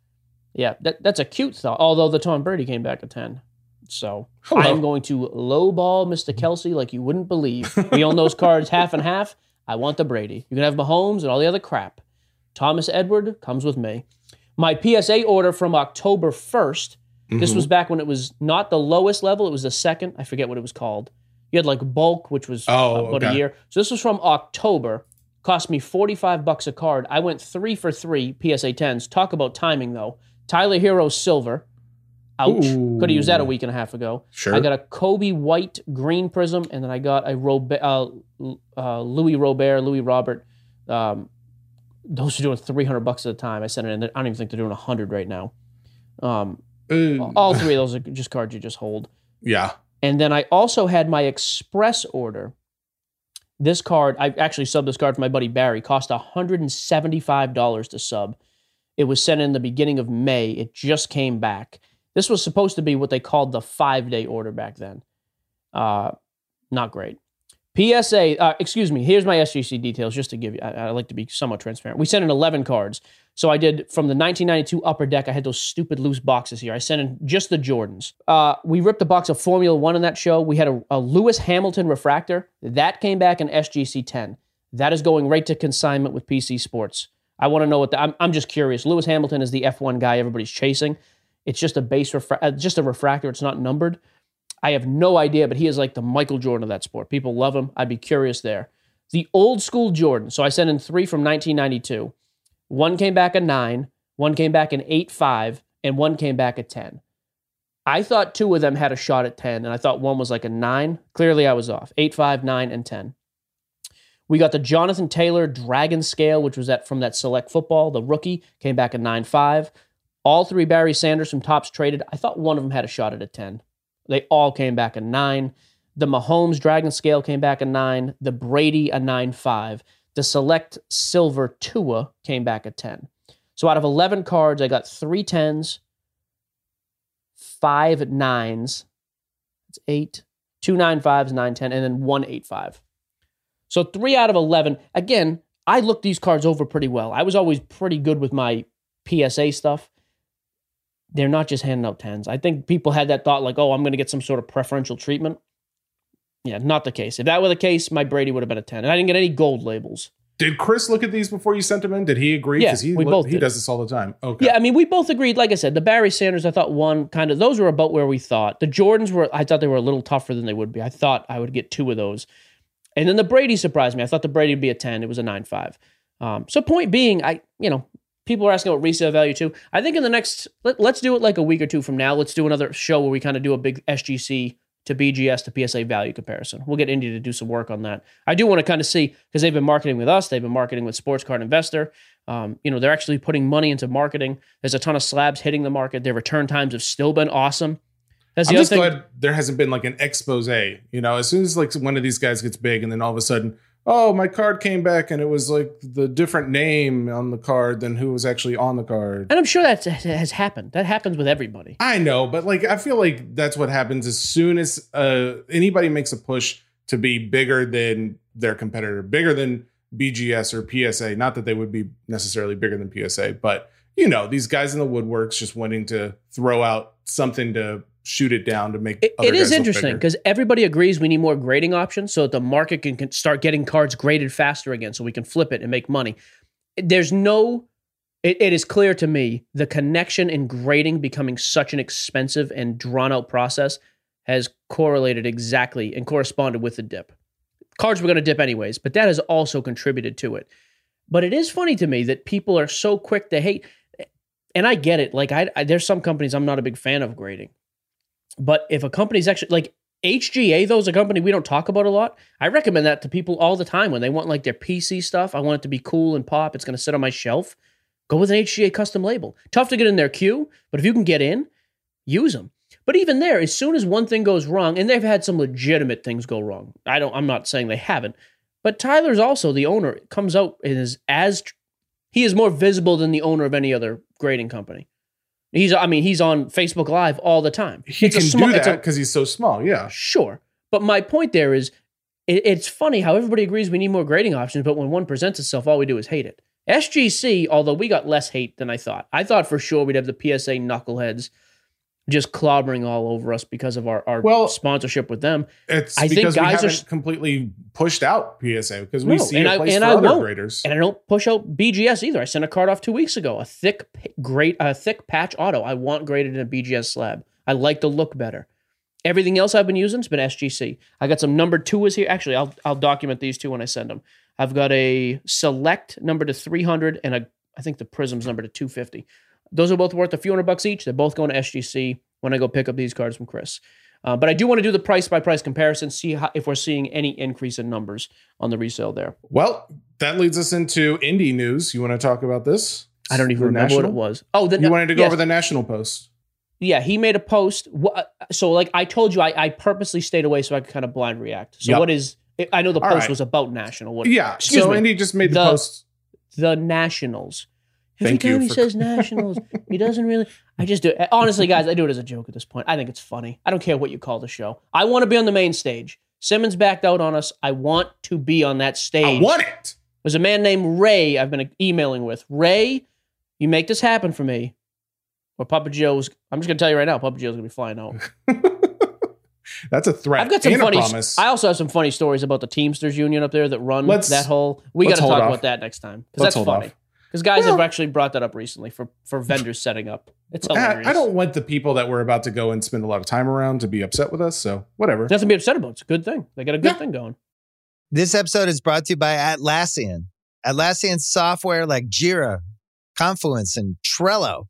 Speaker 3: Yeah, that, that's a cute thought. Although the Tom Brady came back a 10. So
Speaker 4: Hello.
Speaker 3: I am going to lowball Mr. Kelsey like you wouldn't believe. We own those cards half and half. I want the Brady. You can have Mahomes and all the other crap. Thomas Edward comes with me. My PSA order from October 1st, this
Speaker 4: Mhm.
Speaker 3: was back when it was not the lowest level, it was the second. I forget what it was called. You had like bulk, which was
Speaker 4: Oh,
Speaker 3: about a year. So this was from October. Cost me 45 bucks a card. I went three for three PSA 10s. Talk about timing though. Tyler Herro silver. Ouch. Could have used that a week and a half ago.
Speaker 4: Sure.
Speaker 3: I got a Kobe white green prism, and then I got a Robert, uh, uh, Luis Robert, Luis Robert. Um, those are doing 300 bucks at a time. I sent it in. I don't even think they're doing 100 right now. Um,
Speaker 4: Uh,
Speaker 3: all three of those are just cards you just hold.
Speaker 4: yeah.
Speaker 3: And then I also had my express order. This card, I actually subbed this card for my buddy Barry, cost $175 to sub. It was sent in the beginning of May. It just came back. This was supposed to be what they called the five day order back then. Uh, not great. PSA, uh, excuse me, here's my SGC details just to give you, I, I like to be somewhat transparent. We sent in 11 cards. So I did from the 1992 upper deck. I had those stupid loose boxes here. I sent in just the Jordans. Uh, we ripped a box of Formula One in that show. We had a, a Lewis Hamilton refractor that came back in SGC 10. That is going right to consignment with PC Sports. I want to know what the, I'm, I'm just curious. Lewis Hamilton is the F1 guy everybody's chasing. It's just a base refra- uh, just a refractor. It's not numbered. I have no idea, but he is like the Michael Jordan of that sport. People love him. I'd be curious there. The old school Jordan. So I sent in three from 1992. One came back a nine, one came back an eight five, and one came back a 10. I thought two of them had a shot at 10, and I thought one was like a nine. Clearly, I was off. Eight, five, nine, and 10. We got the Jonathan Taylor Dragon Scale, which was that from that select football. The rookie came back a nine five. All three Barry Sanders from Topps traded. I thought one of them had a shot at a 10. They all came back a nine. The Mahomes Dragon Scale came back a nine. The Brady a nine five. The Select Silver Tua came back a 10. So out of 11 cards, I got three 10s, five nines. It's eight, two nine fives, nine, 10, and then one eight five. So three out of 11. Again, I looked these cards over pretty well. I was always pretty good with my PSA stuff. They're not just handing out 10s. I think people had that thought like, oh, I'm going to get some sort of preferential treatment. Yeah, not the case. If that were the case, my Brady would have been a 10. And I didn't get any gold labels.
Speaker 4: Did Chris look at these before you sent them in? Did he agree?
Speaker 3: Yeah,
Speaker 4: he
Speaker 3: we
Speaker 4: lo-
Speaker 3: both
Speaker 4: he
Speaker 3: did.
Speaker 4: does this all the time. Okay.
Speaker 3: Yeah, I mean, we both agreed. Like I said, the Barry Sanders, I thought one kind of those were about where we thought. The Jordans were, I thought they were a little tougher than they would be. I thought I would get two of those, and then the Brady surprised me. I thought the Brady would be a ten. It was a nine five. Um, so point being, I you know people are asking about resale value too. I think in the next let, let's do it like a week or two from now. Let's do another show where we kind of do a big SGC to BGS to PSA value comparison. We'll get Indy to do some work on that. I do want to kind of see because they've been marketing with us, they've been marketing with Sports Card Investor. Um, you know, they're actually putting money into marketing. There's a ton of slabs hitting the market. Their return times have still been awesome. That's the
Speaker 4: I'm
Speaker 3: other
Speaker 4: just
Speaker 3: thing.
Speaker 4: glad there hasn't been like an expose. You know, as soon as like one of these guys gets big, and then all of a sudden, oh, my card came back, and it was like the different name on the card than who was actually on the card.
Speaker 3: And I'm sure that has happened. That happens with everybody.
Speaker 4: I know, but like I feel like that's what happens as soon as uh, anybody makes a push to be bigger than their competitor, bigger than BGS or PSA. Not that they would be necessarily bigger than PSA, but you know, these guys in the woodworks just wanting to throw out something to shoot it down to make
Speaker 3: It, it is interesting because everybody agrees we need more grading options so that the market can, can start getting cards graded faster again so we can flip it and make money. There's no, it, it is clear to me the connection in grading becoming such an expensive and drawn out process has correlated exactly and corresponded with the dip. Cards were going to dip anyways, but that has also contributed to it. But it is funny to me that people are so quick to hate, and I get it. Like I, I there's some companies I'm not a big fan of grading. But if a company's actually like HGA, though, is a company we don't talk about a lot. I recommend that to people all the time when they want like their PC stuff. I want it to be cool and pop. It's going to sit on my shelf. Go with an HGA custom label. Tough to get in their queue, but if you can get in, use them. But even there, as soon as one thing goes wrong, and they've had some legitimate things go wrong. I don't. I'm not saying they haven't, but Tyler's also the owner. Comes out and is as he is more visible than the owner of any other grading company. He's. I mean, he's on Facebook Live all the time.
Speaker 4: he
Speaker 3: It's
Speaker 4: can
Speaker 3: small-
Speaker 4: do that because he's so small. Yeah.
Speaker 3: Sure. But my point there is it, it's funny how everybody agrees we need more grading options, but when one presents itself, all we do is hate it. SGC, although we got less hate than I thought. I thought for sure we'd have the PSA knuckleheads just clobbering all over us because of our, our
Speaker 4: Well-
Speaker 3: sponsorship with them.
Speaker 4: It's
Speaker 3: I think
Speaker 4: because we
Speaker 3: guys are
Speaker 4: completely pushed out PSA because we
Speaker 3: No,
Speaker 4: see
Speaker 3: and
Speaker 4: a
Speaker 3: I-
Speaker 4: place
Speaker 3: and
Speaker 4: for
Speaker 3: I
Speaker 4: other
Speaker 3: won't.
Speaker 4: graders.
Speaker 3: And I don't push out BGS either. I sent a card off two weeks ago, a thick, great, a thick patch auto. I want graded in a BGS slab. I like the look better. Everything else I've been using has been SGC. I got some number two is here. Actually, I'll I'll document these two when I send them. I've got a select number to 300 and a I think the Prisms number to 250. Those are both worth a few hundred bucks each. They're both going to SGC when I go pick up these cards from Chris. Uh, but I do want to do the price by price comparison, see how, if we're seeing any increase in numbers on the resale there.
Speaker 4: Well, that leads us into indie news. You want to talk about this?
Speaker 3: I don't even
Speaker 4: The
Speaker 3: remember
Speaker 4: national?
Speaker 3: what it was. Oh, the,
Speaker 4: You wanted to go
Speaker 3: yes.
Speaker 4: over the national post.
Speaker 3: Yeah, he made a post. So, like I told you, I, I purposely stayed away so I could kind of blind react. So,
Speaker 4: Yep.
Speaker 3: what is? I know the
Speaker 4: All
Speaker 3: post
Speaker 4: right.
Speaker 3: was about national. What,
Speaker 4: Yeah.
Speaker 3: Excuse
Speaker 4: so
Speaker 3: me.
Speaker 4: Indy just made the,
Speaker 3: The-
Speaker 4: post.
Speaker 3: the Nationals. Every
Speaker 4: Thank
Speaker 3: time he
Speaker 4: for-
Speaker 3: says Nationals, he doesn't really. I just do it. Honestly, guys, I do it as a joke at this point. I think it's funny. I don't care what you call the show. I want to be on the main stage. Simmons backed out on us. I want to be on that stage.
Speaker 4: I want it.
Speaker 3: There's a man named Ray I've been emailing with. Ray, you make this happen for me. Or Papa Joe's. I'm just gonna tell you right now, Papa Joe's gonna be flying out.
Speaker 4: That's a threat.
Speaker 3: I've got some funny. I also have some funny stories about the Teamsters Union up there that run
Speaker 4: Let's-
Speaker 3: that whole. We got to talk
Speaker 4: off.
Speaker 3: about that next time because that's funny.
Speaker 4: off.
Speaker 3: Because guys
Speaker 4: Well-
Speaker 3: have actually brought that up recently for for vendors setting up. It's
Speaker 4: I,
Speaker 3: hilarious.
Speaker 4: I don't want the people that we're about to go and spend a lot of time around to be upset with us. So whatever.
Speaker 3: Nothing to be upset about. It's a good thing. They got a good
Speaker 4: Yeah.
Speaker 3: thing going.
Speaker 2: This episode is brought to you by Atlassian. Atlassian software like Jira, Confluence, and Trello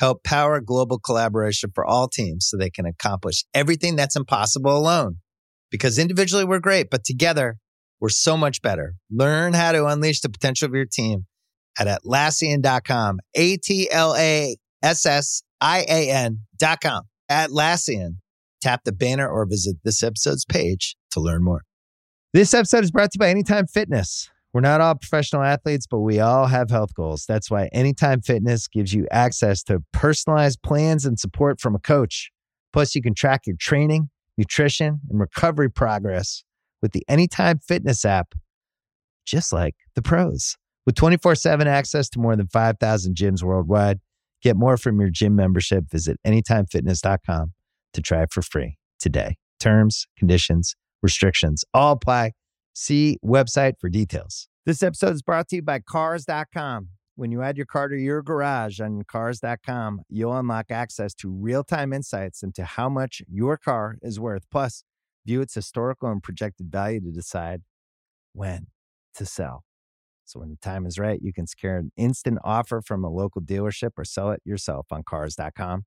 Speaker 2: help power global collaboration for all teams so they can accomplish everything that's impossible alone. Because individually we're great, but together we're so much better. Learn how to unleash the potential of your team at Atlassian.com. A T L A S S I A N.com. Atlassian. Tap the banner or visit this episode's page to learn more. This episode is brought to you by Anytime Fitness. We're not all professional athletes, but we all have health goals. That's why Anytime Fitness gives you access to personalized plans and support from a coach. Plus, you can track your training, nutrition, and recovery progress with the Anytime Fitness app, just like the pros. With 24 7 access to more than 5,000 gyms worldwide, get more from your gym membership. Visit anytimefitness.com to try it for free today. Terms, conditions, restrictions all apply. See website for details. This episode is brought to you by Cars.com. When you add your car to your garage on Cars.com, you'll unlock access to real time insights into how much your car is worth. Plus, view its historical and projected value to decide when to sell. So when the time is right, you can secure an instant offer from a local dealership or sell it yourself on Cars.com.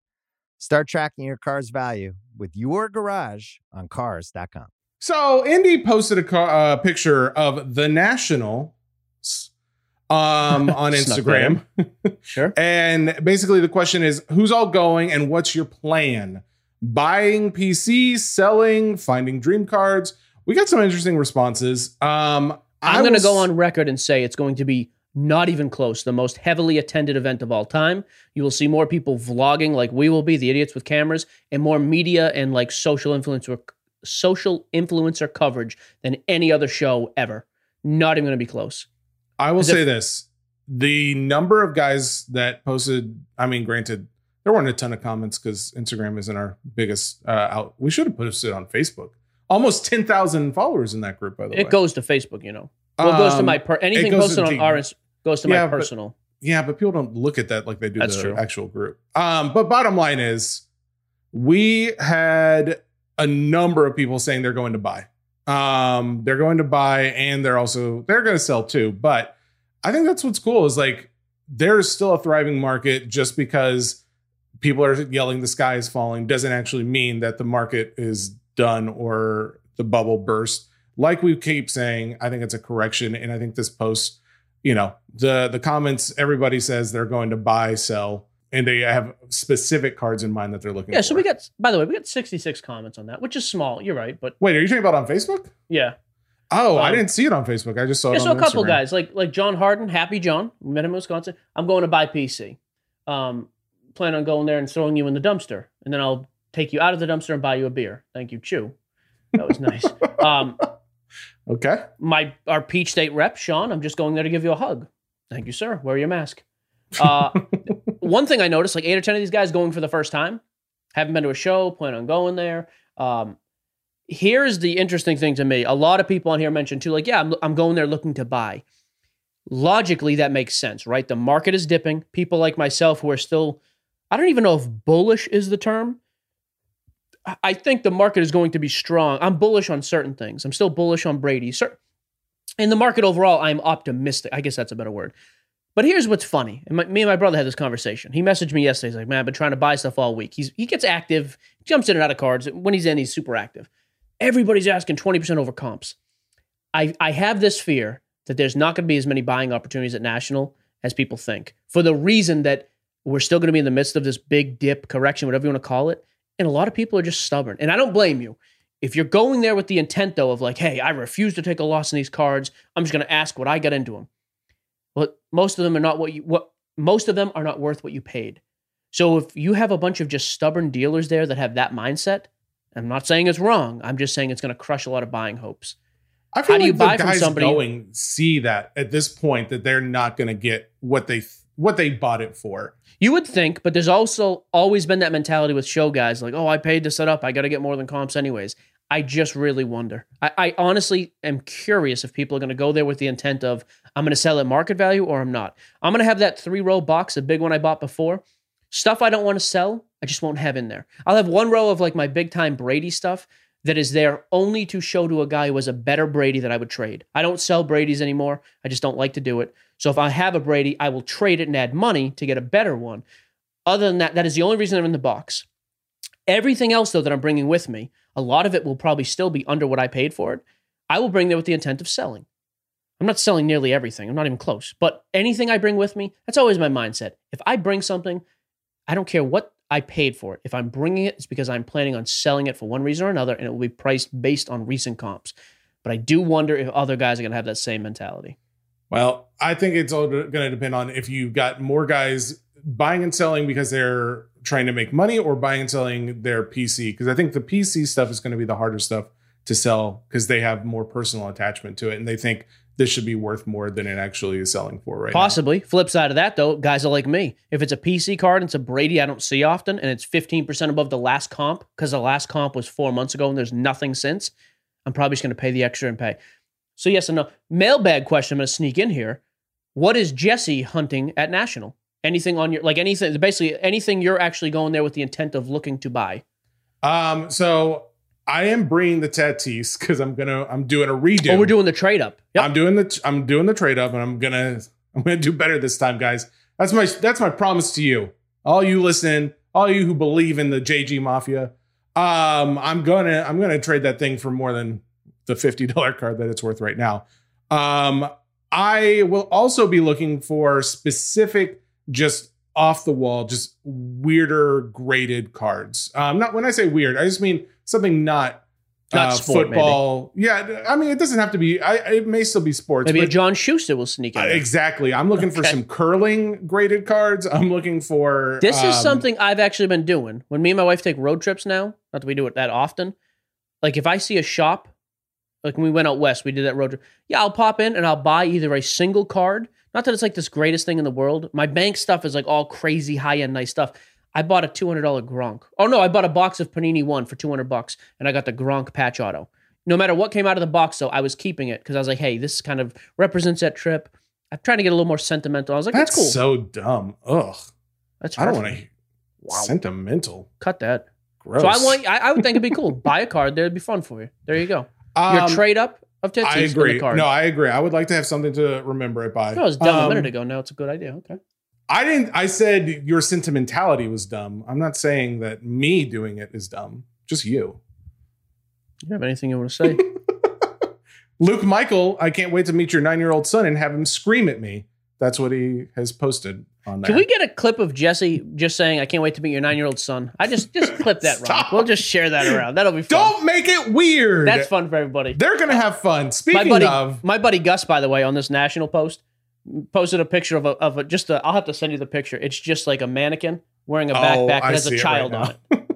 Speaker 2: Start tracking your car's value with your garage on Cars.com.
Speaker 4: So Indy posted a car, uh, picture of the National um, on Instagram.
Speaker 3: Sure.
Speaker 4: And basically, the question is who's all going and what's your plan? Buying PCs, selling, finding dream cards. We got some interesting responses. Um,
Speaker 3: I'm going to go on record and say it's going to be not even close. The most heavily attended event of all time. You will see more people vlogging like we will be, the idiots with cameras, and more media and like social influencer social influencer coverage than any other show ever. Not even going to be close.
Speaker 4: I will say this: the number of guys that posted. I mean, granted, there weren't a ton of comments because Instagram isn't our biggest uh, out. We should have posted on Facebook. Almost ten thousand followers in that group, by the way.
Speaker 3: It goes to Facebook, you know. Well, it goes to
Speaker 4: Um,
Speaker 3: my per- anything posted on ins- goes to
Speaker 4: Yeah,
Speaker 3: my
Speaker 4: but-
Speaker 3: personal.
Speaker 4: Yeah, but people don't look at that like they do
Speaker 3: That's
Speaker 4: the
Speaker 3: true.
Speaker 4: actual group. Um, but bottom line is, we had a number of people saying they're going to buy. Um, they're going to buy, and they're also they're going to sell too. But I think that's what's cool is like there's still a thriving market. Just because people are yelling the sky is falling doesn't actually mean that the market is done or the bubble burst. Like we keep saying, I think it's a correction, and I think this post you know the the comments everybody says they're going to buy sell and they have specific cards in mind that they're looking
Speaker 3: Yeah,
Speaker 4: for.
Speaker 3: so we got by the way, we got 66 comments on that, which is small. You're right, but
Speaker 4: Wait, are you talking about on Facebook?
Speaker 3: yeah.
Speaker 4: Oh, I
Speaker 3: Um,
Speaker 4: didn't see it on Facebook. I just saw
Speaker 3: Yeah,
Speaker 4: it
Speaker 3: so a couple
Speaker 4: Instagram.
Speaker 3: guys like like John Harden, Happy John, we met him in Wisconsin. I'm going to buy PC. Um, plan on going there and throwing you in the dumpster, and then I'll take you out of the dumpster and buy you a beer. Thank you, Chew. That was nice. um,
Speaker 4: Okay.
Speaker 3: my our Peach State rep, Sean. I'm just going there to give you a hug. Thank you, sir. Wear your mask. Uh, one thing I noticed, like eight or ten of these guys going for the first time, haven't been to a show, plan on going there. Um, here's the interesting thing to me. A lot of people on here mentioned too, like, yeah, I'm, I'm going there looking to buy. Logically, that makes sense, right? The market is dipping. People like myself who are still, I don't even know if bullish is the term. I- think the market is going to be strong. I'm bullish on certain things. I'm still bullish on Brady. In the market overall, I'm optimistic. I guess that's a better word. But here's what's funny. Me and my brother had this conversation. He messaged me yesterday. He's like, "Man, I've been trying to buy stuff all week." He's he gets active, jumps in and out of cards. When he's in, he's super active. Everybody's asking twenty percent over comps. I I have this fear that there's not going to be as many buying opportunities at National as people think, for the reason that we're still going to be in the midst of this big dip correction, whatever you want to call it, and a lot of people are just stubborn. And I don't blame you. If you're going there with the intent though of like, "Hey, I refuse to take a loss in these cards. I'm just going to ask what I got into them." Well, most of them are not what you what most of them are not worth what you paid. So if you have a bunch of just stubborn dealers there that have that mindset, I'm not saying it's wrong. I'm just saying it's going to crush a lot of buying hopes.
Speaker 4: I feel
Speaker 3: How do
Speaker 4: like
Speaker 3: you buy from somebody-
Speaker 4: going see that at this point that they're not going to get what they what they bought it for.
Speaker 3: You would think, but there's also always been that mentality with show guys like, oh, I paid to set up. I got to get more than comps anyways. I just really wonder. I, I honestly am curious if people are going to go there with the intent of, I'm going to sell at market value or I'm not. I'm going to have that three row box, a big one I bought before. Stuff I don't want to sell, I just won't have in there. I'll have one row of like my big time Brady stuff that is there only to show to a guy who has a better Brady that I would trade. I don't sell Brady's anymore. I just don't like to do it. So if I have a Brady, I will trade it and add money to get a better one. Other than that, that is the only reason I'm in the box. Everything else, though, that I'm bringing with me, a lot of it will probably still be under what I paid for it. I will bring there with the intent of selling. I'm not selling nearly everything. I'm not even close. But anything I bring with me, that's always my mindset. If I bring something, I don't care what I paid for it. If I'm bringing it, it's because I'm planning on selling it for one reason or another, and it will be priced based on recent comps. But I do wonder if other guys are going to have that same mentality.
Speaker 4: Well, I think it's all going to depend on if you've got more guys buying and selling because they're trying to make money or buying and selling their PC. Because I think the PC stuff is going to be the harder stuff to sell because they have more personal attachment to it and they think this should be worth more than it actually is selling for right now.
Speaker 3: Possibly. Flip side of that, though, guys are like me. If it's a PC card and it's a Brady I don't see often, and it's 15% above the last comp, because the last comp was four months ago and there's nothing since, I'm probably just going to pay the extra and pay. So, yes and no. Mailbag question I'm going to sneak in here. What is Jesse hunting at National? Anything on your, like anything, basically anything you're actually going there with the intent of looking to buy?
Speaker 4: Um, so I am bringing the Tatis because I'm gonna I'm doing a redo.
Speaker 3: Oh, we're doing the trade up. Yep.
Speaker 4: I'm doing the I'm doing the trade up, and I'm gonna I'm gonna do better this time, guys. That's my that's my promise to you, all you listening, all you who believe in the JG Mafia. Um, I'm gonna I'm gonna trade that thing for more than the fifty dollar card that it's worth right now. Um, I will also be looking for specific, just off the wall, just weirder graded cards. Um, not when I say weird, I just mean something not.
Speaker 3: Not
Speaker 4: uh,
Speaker 3: sport,
Speaker 4: football. Yeah, I mean, it doesn't have to be. I, it may still be sports.
Speaker 3: Maybe a John Shuster will sneak in.
Speaker 4: uh, exactly. I'm looking for some curling graded cards. I'm looking for.
Speaker 3: This is
Speaker 4: um,
Speaker 3: something I've actually been doing. When me and my wife take road trips now, not that we do it that often. Like if I see a shop, like when we went out west, we did that road trip. Yeah, I'll pop in and I'll buy either a single card. Not that it's like this greatest thing in the world. My bank stuff is like all crazy high end nice stuff. I bought a two hundred dollar Gronk. Oh no, I bought a box of Panini One for two hundred bucks, and I got the Gronk patch auto. No matter what came out of the box, though, I was keeping it because I was like, "Hey, this kind of represents that trip." I'm trying to get a little more sentimental. I was like,
Speaker 4: That's
Speaker 3: "That's, cool."
Speaker 4: so dumb. Ugh.
Speaker 3: That's
Speaker 4: I don't want to.
Speaker 3: Wow.
Speaker 4: Sentimental.
Speaker 3: Cut that.
Speaker 4: Gross.
Speaker 3: So I want. I, I would think it'd be cool. Buy a card. There'd be fun for you. There you go. Your
Speaker 4: Um,
Speaker 3: trade up of Tootsies.
Speaker 4: I agree.
Speaker 3: card.
Speaker 4: No, I agree. I would like to have something to remember it by.
Speaker 3: No, it was dumb a
Speaker 4: Um,
Speaker 3: minute ago. Now it's a good idea. Okay.
Speaker 4: I didn't. I said your sentimentality was dumb. I'm not saying that me doing it is dumb. Just you.
Speaker 3: You have anything you want to say?
Speaker 4: Luke Michael, I can't wait to meet your nine year old son and have him scream at me. That's what he has posted on there.
Speaker 3: Can we get a clip of Jesse just saying, "I can't wait to meet your nine-year-old son"? I just just clip that, Ron. We'll just share that around. That'll be fun.
Speaker 4: Don't make it weird.
Speaker 3: That's fun for everybody.
Speaker 4: They're gonna have fun.
Speaker 3: My
Speaker 4: Speaking
Speaker 3: buddy,
Speaker 4: of,
Speaker 3: my buddy Gus, by the way, on this national post, posted a picture of a of a just a. I'll have to send you the picture. It's just like a mannequin wearing a
Speaker 4: Oh,
Speaker 3: backpack that
Speaker 4: I
Speaker 3: has a
Speaker 4: it
Speaker 3: child
Speaker 4: right
Speaker 3: on it.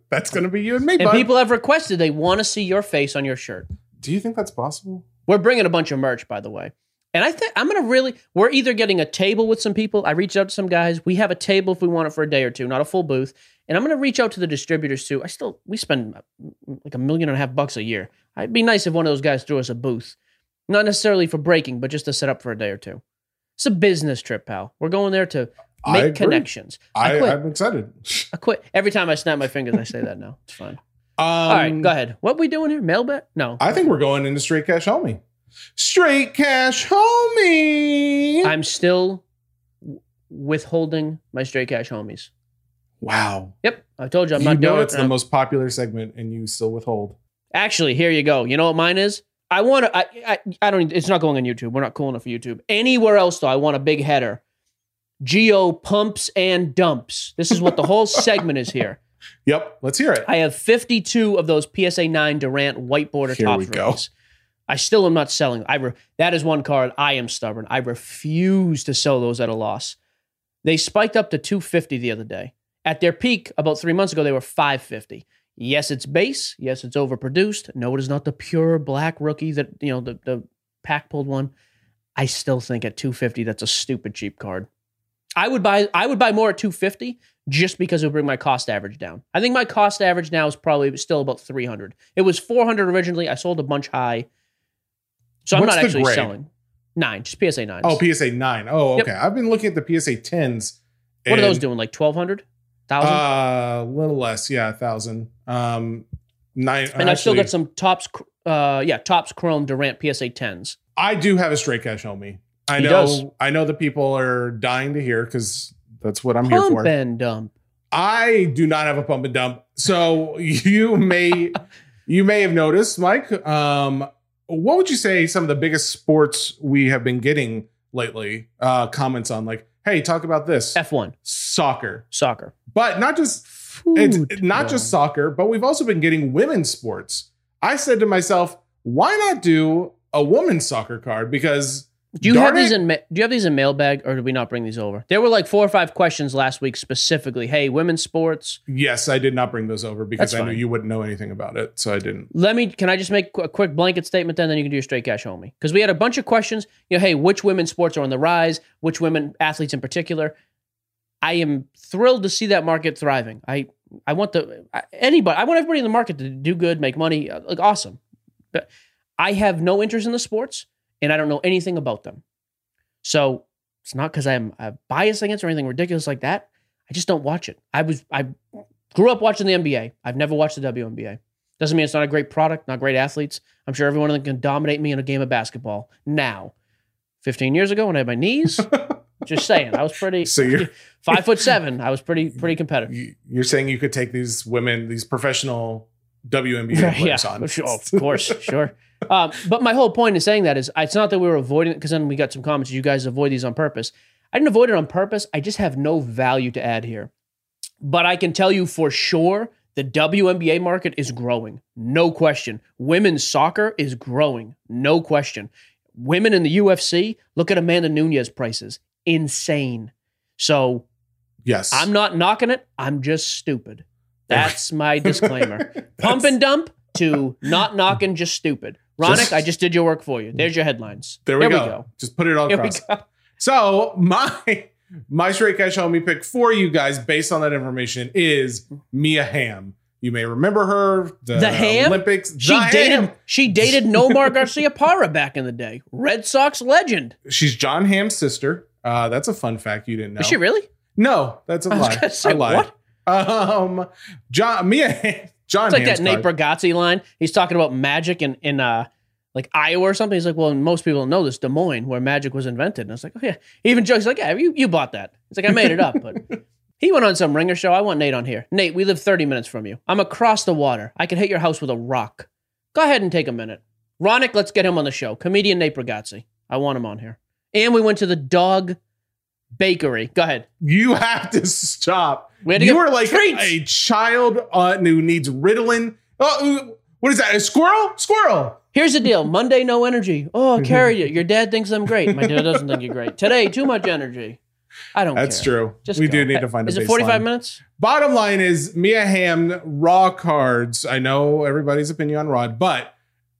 Speaker 4: that's gonna be you and me.
Speaker 3: And
Speaker 4: bud.
Speaker 3: people have requested they want to see your face on your shirt.
Speaker 4: do you think that's possible?
Speaker 3: We're bringing a bunch of merch, by the way. And I think I'm gonna really. We're either getting a table with some people. I reached out to some guys. We have a table if we want it for a day or two, not a full booth. And I'm gonna reach out to the distributors too. I still we spend like a million and a half bucks a year. It'd be nice if one of those guys threw us a booth, not necessarily for breaking, but just to set up for a day or two. It's a business trip, pal. We're going there to make connections. I,
Speaker 4: I,
Speaker 3: quit.
Speaker 4: I'm excited.
Speaker 3: I quit every time I snap my fingers. I say that now. It's fine.
Speaker 4: Um,
Speaker 3: All right, go ahead. What we doing here? Mailbag? No.
Speaker 4: I think we're going into straight cash homie. Straight cash, homie.
Speaker 3: I'm still withholding my straight cash homies.
Speaker 4: wow.
Speaker 3: Yep, I told you I'm
Speaker 4: you
Speaker 3: not
Speaker 4: know
Speaker 3: doing
Speaker 4: it's
Speaker 3: it.
Speaker 4: the
Speaker 3: I'm-
Speaker 4: most popular segment, and you still withhold.
Speaker 3: Actually, here you go. You know what mine is? I want to. I, I I don't. It's not going on YouTube. We're not cool enough for YouTube. Anywhere else though, I want a big header. Gio pumps and dumps. This is what the whole segment is here.
Speaker 4: Yep. Let's hear it.
Speaker 3: I have 52 of those PSA 9 Durant white border
Speaker 4: Here
Speaker 3: top
Speaker 4: we go.
Speaker 3: I still am not selling. I re- that is one card I am stubborn. I refuse to sell those at a loss. They spiked up to 250 the other day. At their peak about 3 months ago they were 550. Yes, it's base. Yes, it's overproduced. No, it is not the pure black rookie that, you know, the the pack pulled one. I still think at 250 that's a stupid cheap card. I would buy I would buy more at 250 just because it would bring my cost average down. I think my cost average now is probably still about 300. It was 400 originally. I sold a bunch high. So I'm
Speaker 4: What's
Speaker 3: not actually
Speaker 4: grade?
Speaker 3: selling. 9, just PSA 9.
Speaker 4: Oh, PSA nine. Oh,
Speaker 3: Yep.
Speaker 4: okay. I've been looking at the PSA tens.
Speaker 3: what are those doing? Like 1200? 1000?
Speaker 4: Uh, a little less. Yeah, a thousand. Um, nine.
Speaker 3: and I've still got some Topps uh yeah, Topps chrome Durant PSA 10s.
Speaker 4: I do have a straight cash homie. I
Speaker 3: He
Speaker 4: know.
Speaker 3: does.
Speaker 4: I know the people are dying to hear because that's what I'm here for.
Speaker 3: Pump and dump.
Speaker 4: I do not have a pump and dump. So you may you may have noticed, Mike. Um, what would you say some of the biggest sports we have been getting lately? Uh, comments on like, hey, talk about this
Speaker 3: F1,
Speaker 4: soccer,
Speaker 3: soccer.
Speaker 4: but not just it's
Speaker 3: Food.
Speaker 4: not just soccer, but we've also been getting women's sports. I said to myself, why not do a woman's soccer card? Because
Speaker 3: Do you have
Speaker 4: darn
Speaker 3: these in ma- do you have these in mailbag or did we not bring these over? There were like four or five questions last week specifically. Hey, women's sports.
Speaker 4: Yes, I did not bring those over because I knew you wouldn't know anything about it, so I didn't.
Speaker 3: Let me. Can I just make a quick blanket statement? Then, then you can do your straight cash homie. Because we had a bunch of questions. You know, hey, which women's sports are on the rise? Which women athletes in particular? I am thrilled to see that market thriving. I I want the anybody. I want everybody in the market to do good, make money. uh, Like awesome. But I have no interest in the sports, and I don't know anything about them. So it's not because I'm biased against or anything ridiculous like that. I just don't watch it. I was I grew up watching the NBA. I've never watched the WNBA. Doesn't mean it's not a great product, not great athletes. I'm sure everyone can dominate me in a game of basketball. Now, 15 years ago when I had my knees, just saying, I was pretty
Speaker 4: So you're
Speaker 3: five foot seven. I was pretty pretty competitive.
Speaker 4: you- you're saying you could take these women, these professional WNBA
Speaker 3: yeah,
Speaker 4: players on?
Speaker 3: sure, of course, sure. Um, but my whole point in saying that is, it's not that we were avoiding it because then we got some comments. You guys avoid these on purpose. I didn't avoid it on purpose. I just have no value to add here. But I can tell you for sure, the WNBA market is growing, no question. Women's soccer is growing, no question. Women in the UFC, look at Amanda Nunes prices, insane. So
Speaker 4: Yes,
Speaker 3: I'm not knocking it. I'm just stupid. That's my disclaimer. Pump and dump to not knocking, just stupid. Ronick,
Speaker 4: Just-
Speaker 3: I just did your work for you. There's your headlines.
Speaker 4: There we,
Speaker 3: There
Speaker 4: go. Just put it all across. So my my straight cash homie pick for you guys, based on that information, is Mia Hamm. You may remember her. The,
Speaker 3: The Ham?
Speaker 4: Olympics.
Speaker 3: She
Speaker 4: the
Speaker 3: dated
Speaker 4: Ham.
Speaker 3: she dated Nomar Garciaparra back in the day. Red Sox legend.
Speaker 4: She's Jon Hamm's sister. Uh, that's a fun fact you didn't know.
Speaker 3: Is she really?
Speaker 4: No, that's a
Speaker 3: I
Speaker 4: lie.
Speaker 3: say,
Speaker 4: I lied.
Speaker 3: what?
Speaker 4: Um, John Mia John
Speaker 3: It's like
Speaker 4: Hamm's
Speaker 3: that Nate
Speaker 4: card.
Speaker 3: Bargatze line. He's talking about magic in, in uh like Iowa or something. He's like, well, most people know this, Des Moines, where magic was invented. And I was like, oh yeah. He even jokes like, yeah, you, you bought that. It's like I made it up, but he went on some ringer show. I want Nate on here. Nate, we live 30 minutes from you. I'm across the water. I could hit your house with a rock. Go ahead and take a minute. Ronick, let's get him on the show. Comedian Nate Bargatze. I want him on here. And we went to the dog bakery. Go ahead.
Speaker 4: You have to stop.
Speaker 3: To
Speaker 4: You are like
Speaker 3: treats.
Speaker 4: a child uh, who needs Ritalin. Oh, what is that? A squirrel? Squirrel.
Speaker 3: Here's the deal. Monday, no energy. Oh, I carried it. Your dad thinks I'm great. My dad doesn't think you're great. Today, too much energy. I don't
Speaker 4: That's
Speaker 3: care.
Speaker 4: true.
Speaker 3: Just
Speaker 4: we
Speaker 3: go.
Speaker 4: do need to find a
Speaker 3: Is it 45
Speaker 4: baseline.
Speaker 3: minutes?
Speaker 4: Bottom line is Mia Hamm raw cards. I know everybody's opinion on Rod, but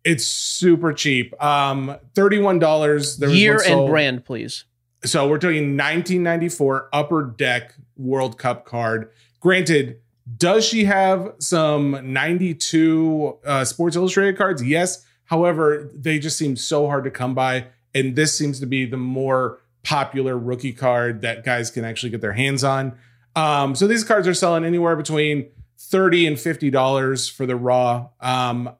Speaker 4: it's super cheap. Um, thirty-one dollars.
Speaker 3: Year and brand, please.
Speaker 4: So we're talking 1994 Upper Deck World Cup card. Granted, does she have some 92 uh, Sports Illustrated cards? Yes. However, they just seem so hard to come by, and this seems to be the more popular rookie card that guys can actually get their hands on. Um, so these cards are selling anywhere between 30 and 50 dollars for the raw. Um,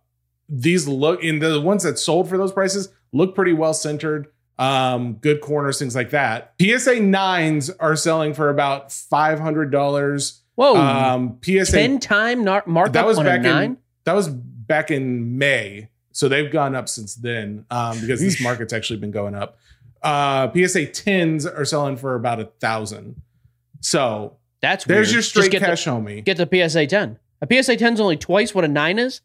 Speaker 4: these look in the ones that sold for those prices look pretty well centered. Um, good corners, things like that. PSA nines are selling for about five hundred dollars.
Speaker 3: Whoa,
Speaker 4: Um, PSA
Speaker 3: ten time nar- markup
Speaker 4: that was back in that was back in May, so they've gone up since then um, because this market's actually been going up. Uh, PSA tens are selling for about a thousand. So
Speaker 3: That's
Speaker 4: there's
Speaker 3: weird.
Speaker 4: your straight
Speaker 3: get
Speaker 4: cash homie.
Speaker 3: The, get the PSA ten. A PSA 10 is only twice what a nine is.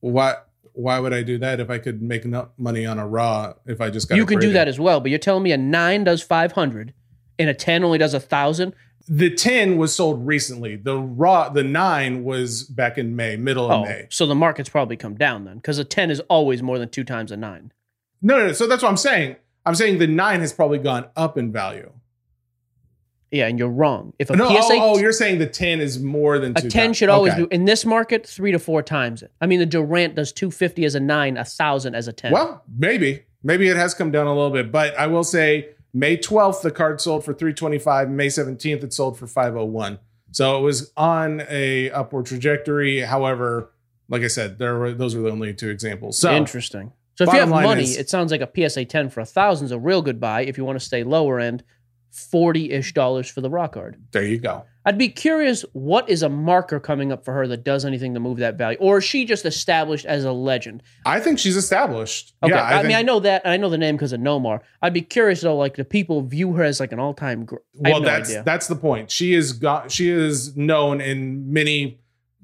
Speaker 4: Why why would I do that if I could make enough money on a raw if I just got
Speaker 3: You can do that as well, but you're telling me a nine does five hundred and a ten only does a thousand.
Speaker 4: The 10 was sold recently. The raw the 9 was back in May, middle of
Speaker 3: Oh,
Speaker 4: May.
Speaker 3: so the market's probably come down then, because a ten is always more than two times a nine.
Speaker 4: No, no, no. So that's what I'm saying. I'm saying the 9 has probably gone up in value.
Speaker 3: Yeah, and you're wrong. If a
Speaker 4: no,
Speaker 3: PSA
Speaker 4: oh, oh, you're saying the 10 is more than
Speaker 3: a
Speaker 4: two
Speaker 3: ten
Speaker 4: times.
Speaker 3: should always
Speaker 4: Okay.
Speaker 3: do in this market three to four times it. I mean, the Durant does two fifty as a nine, a thousand as a ten.
Speaker 4: Well, maybe. Maybe it has come down a little bit, but I will say May 12th the card sold for 325, May 17th it sold for 501. So it was on a upward trajectory. However, like I said, there were those were the only two examples. So
Speaker 3: interesting. So if you have
Speaker 4: line
Speaker 3: money,
Speaker 4: is-
Speaker 3: it sounds like a PSA ten for a thousand is a real good buy. If you want to stay lower end, forty ish dollars for the rock card.
Speaker 4: there you go.
Speaker 3: I'd be curious what is a marker coming up for her that does anything to move that value, or is she just established as a legend?
Speaker 4: I think she's established.
Speaker 3: Okay,
Speaker 4: Yeah,
Speaker 3: I, mean
Speaker 4: think-
Speaker 3: I know that, and I know the name because of Nomar. I'd be curious though, like the people view her as like an all time? Gr-
Speaker 4: well
Speaker 3: no
Speaker 4: that's
Speaker 3: idea.
Speaker 4: that's the point she is got she is known in many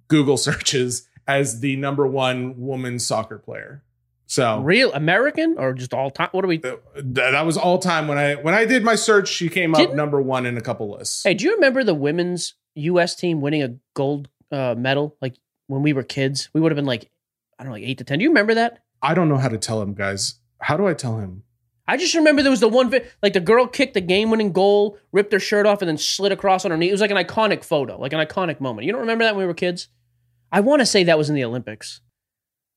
Speaker 4: google searches as the number one woman soccer player so
Speaker 3: real American or just all time. What do we?
Speaker 4: th- that was all time when i when i did my search she came up
Speaker 3: Didn't-
Speaker 4: number one in a couple lists
Speaker 3: Hey, do you remember the women's U.S. team winning a gold uh, medal? Like when we were kids, we would have been like, I don't know, like eight to ten. Do you remember that?
Speaker 4: i don't know how to tell him guys how do i tell him
Speaker 3: I just remember there was the one, like the girl kicked the game-winning goal, ripped her shirt off, and then slid across on her knee. It was like an iconic photo, like an iconic moment. You don't remember that when we were kids? I want to say that was in the Olympics.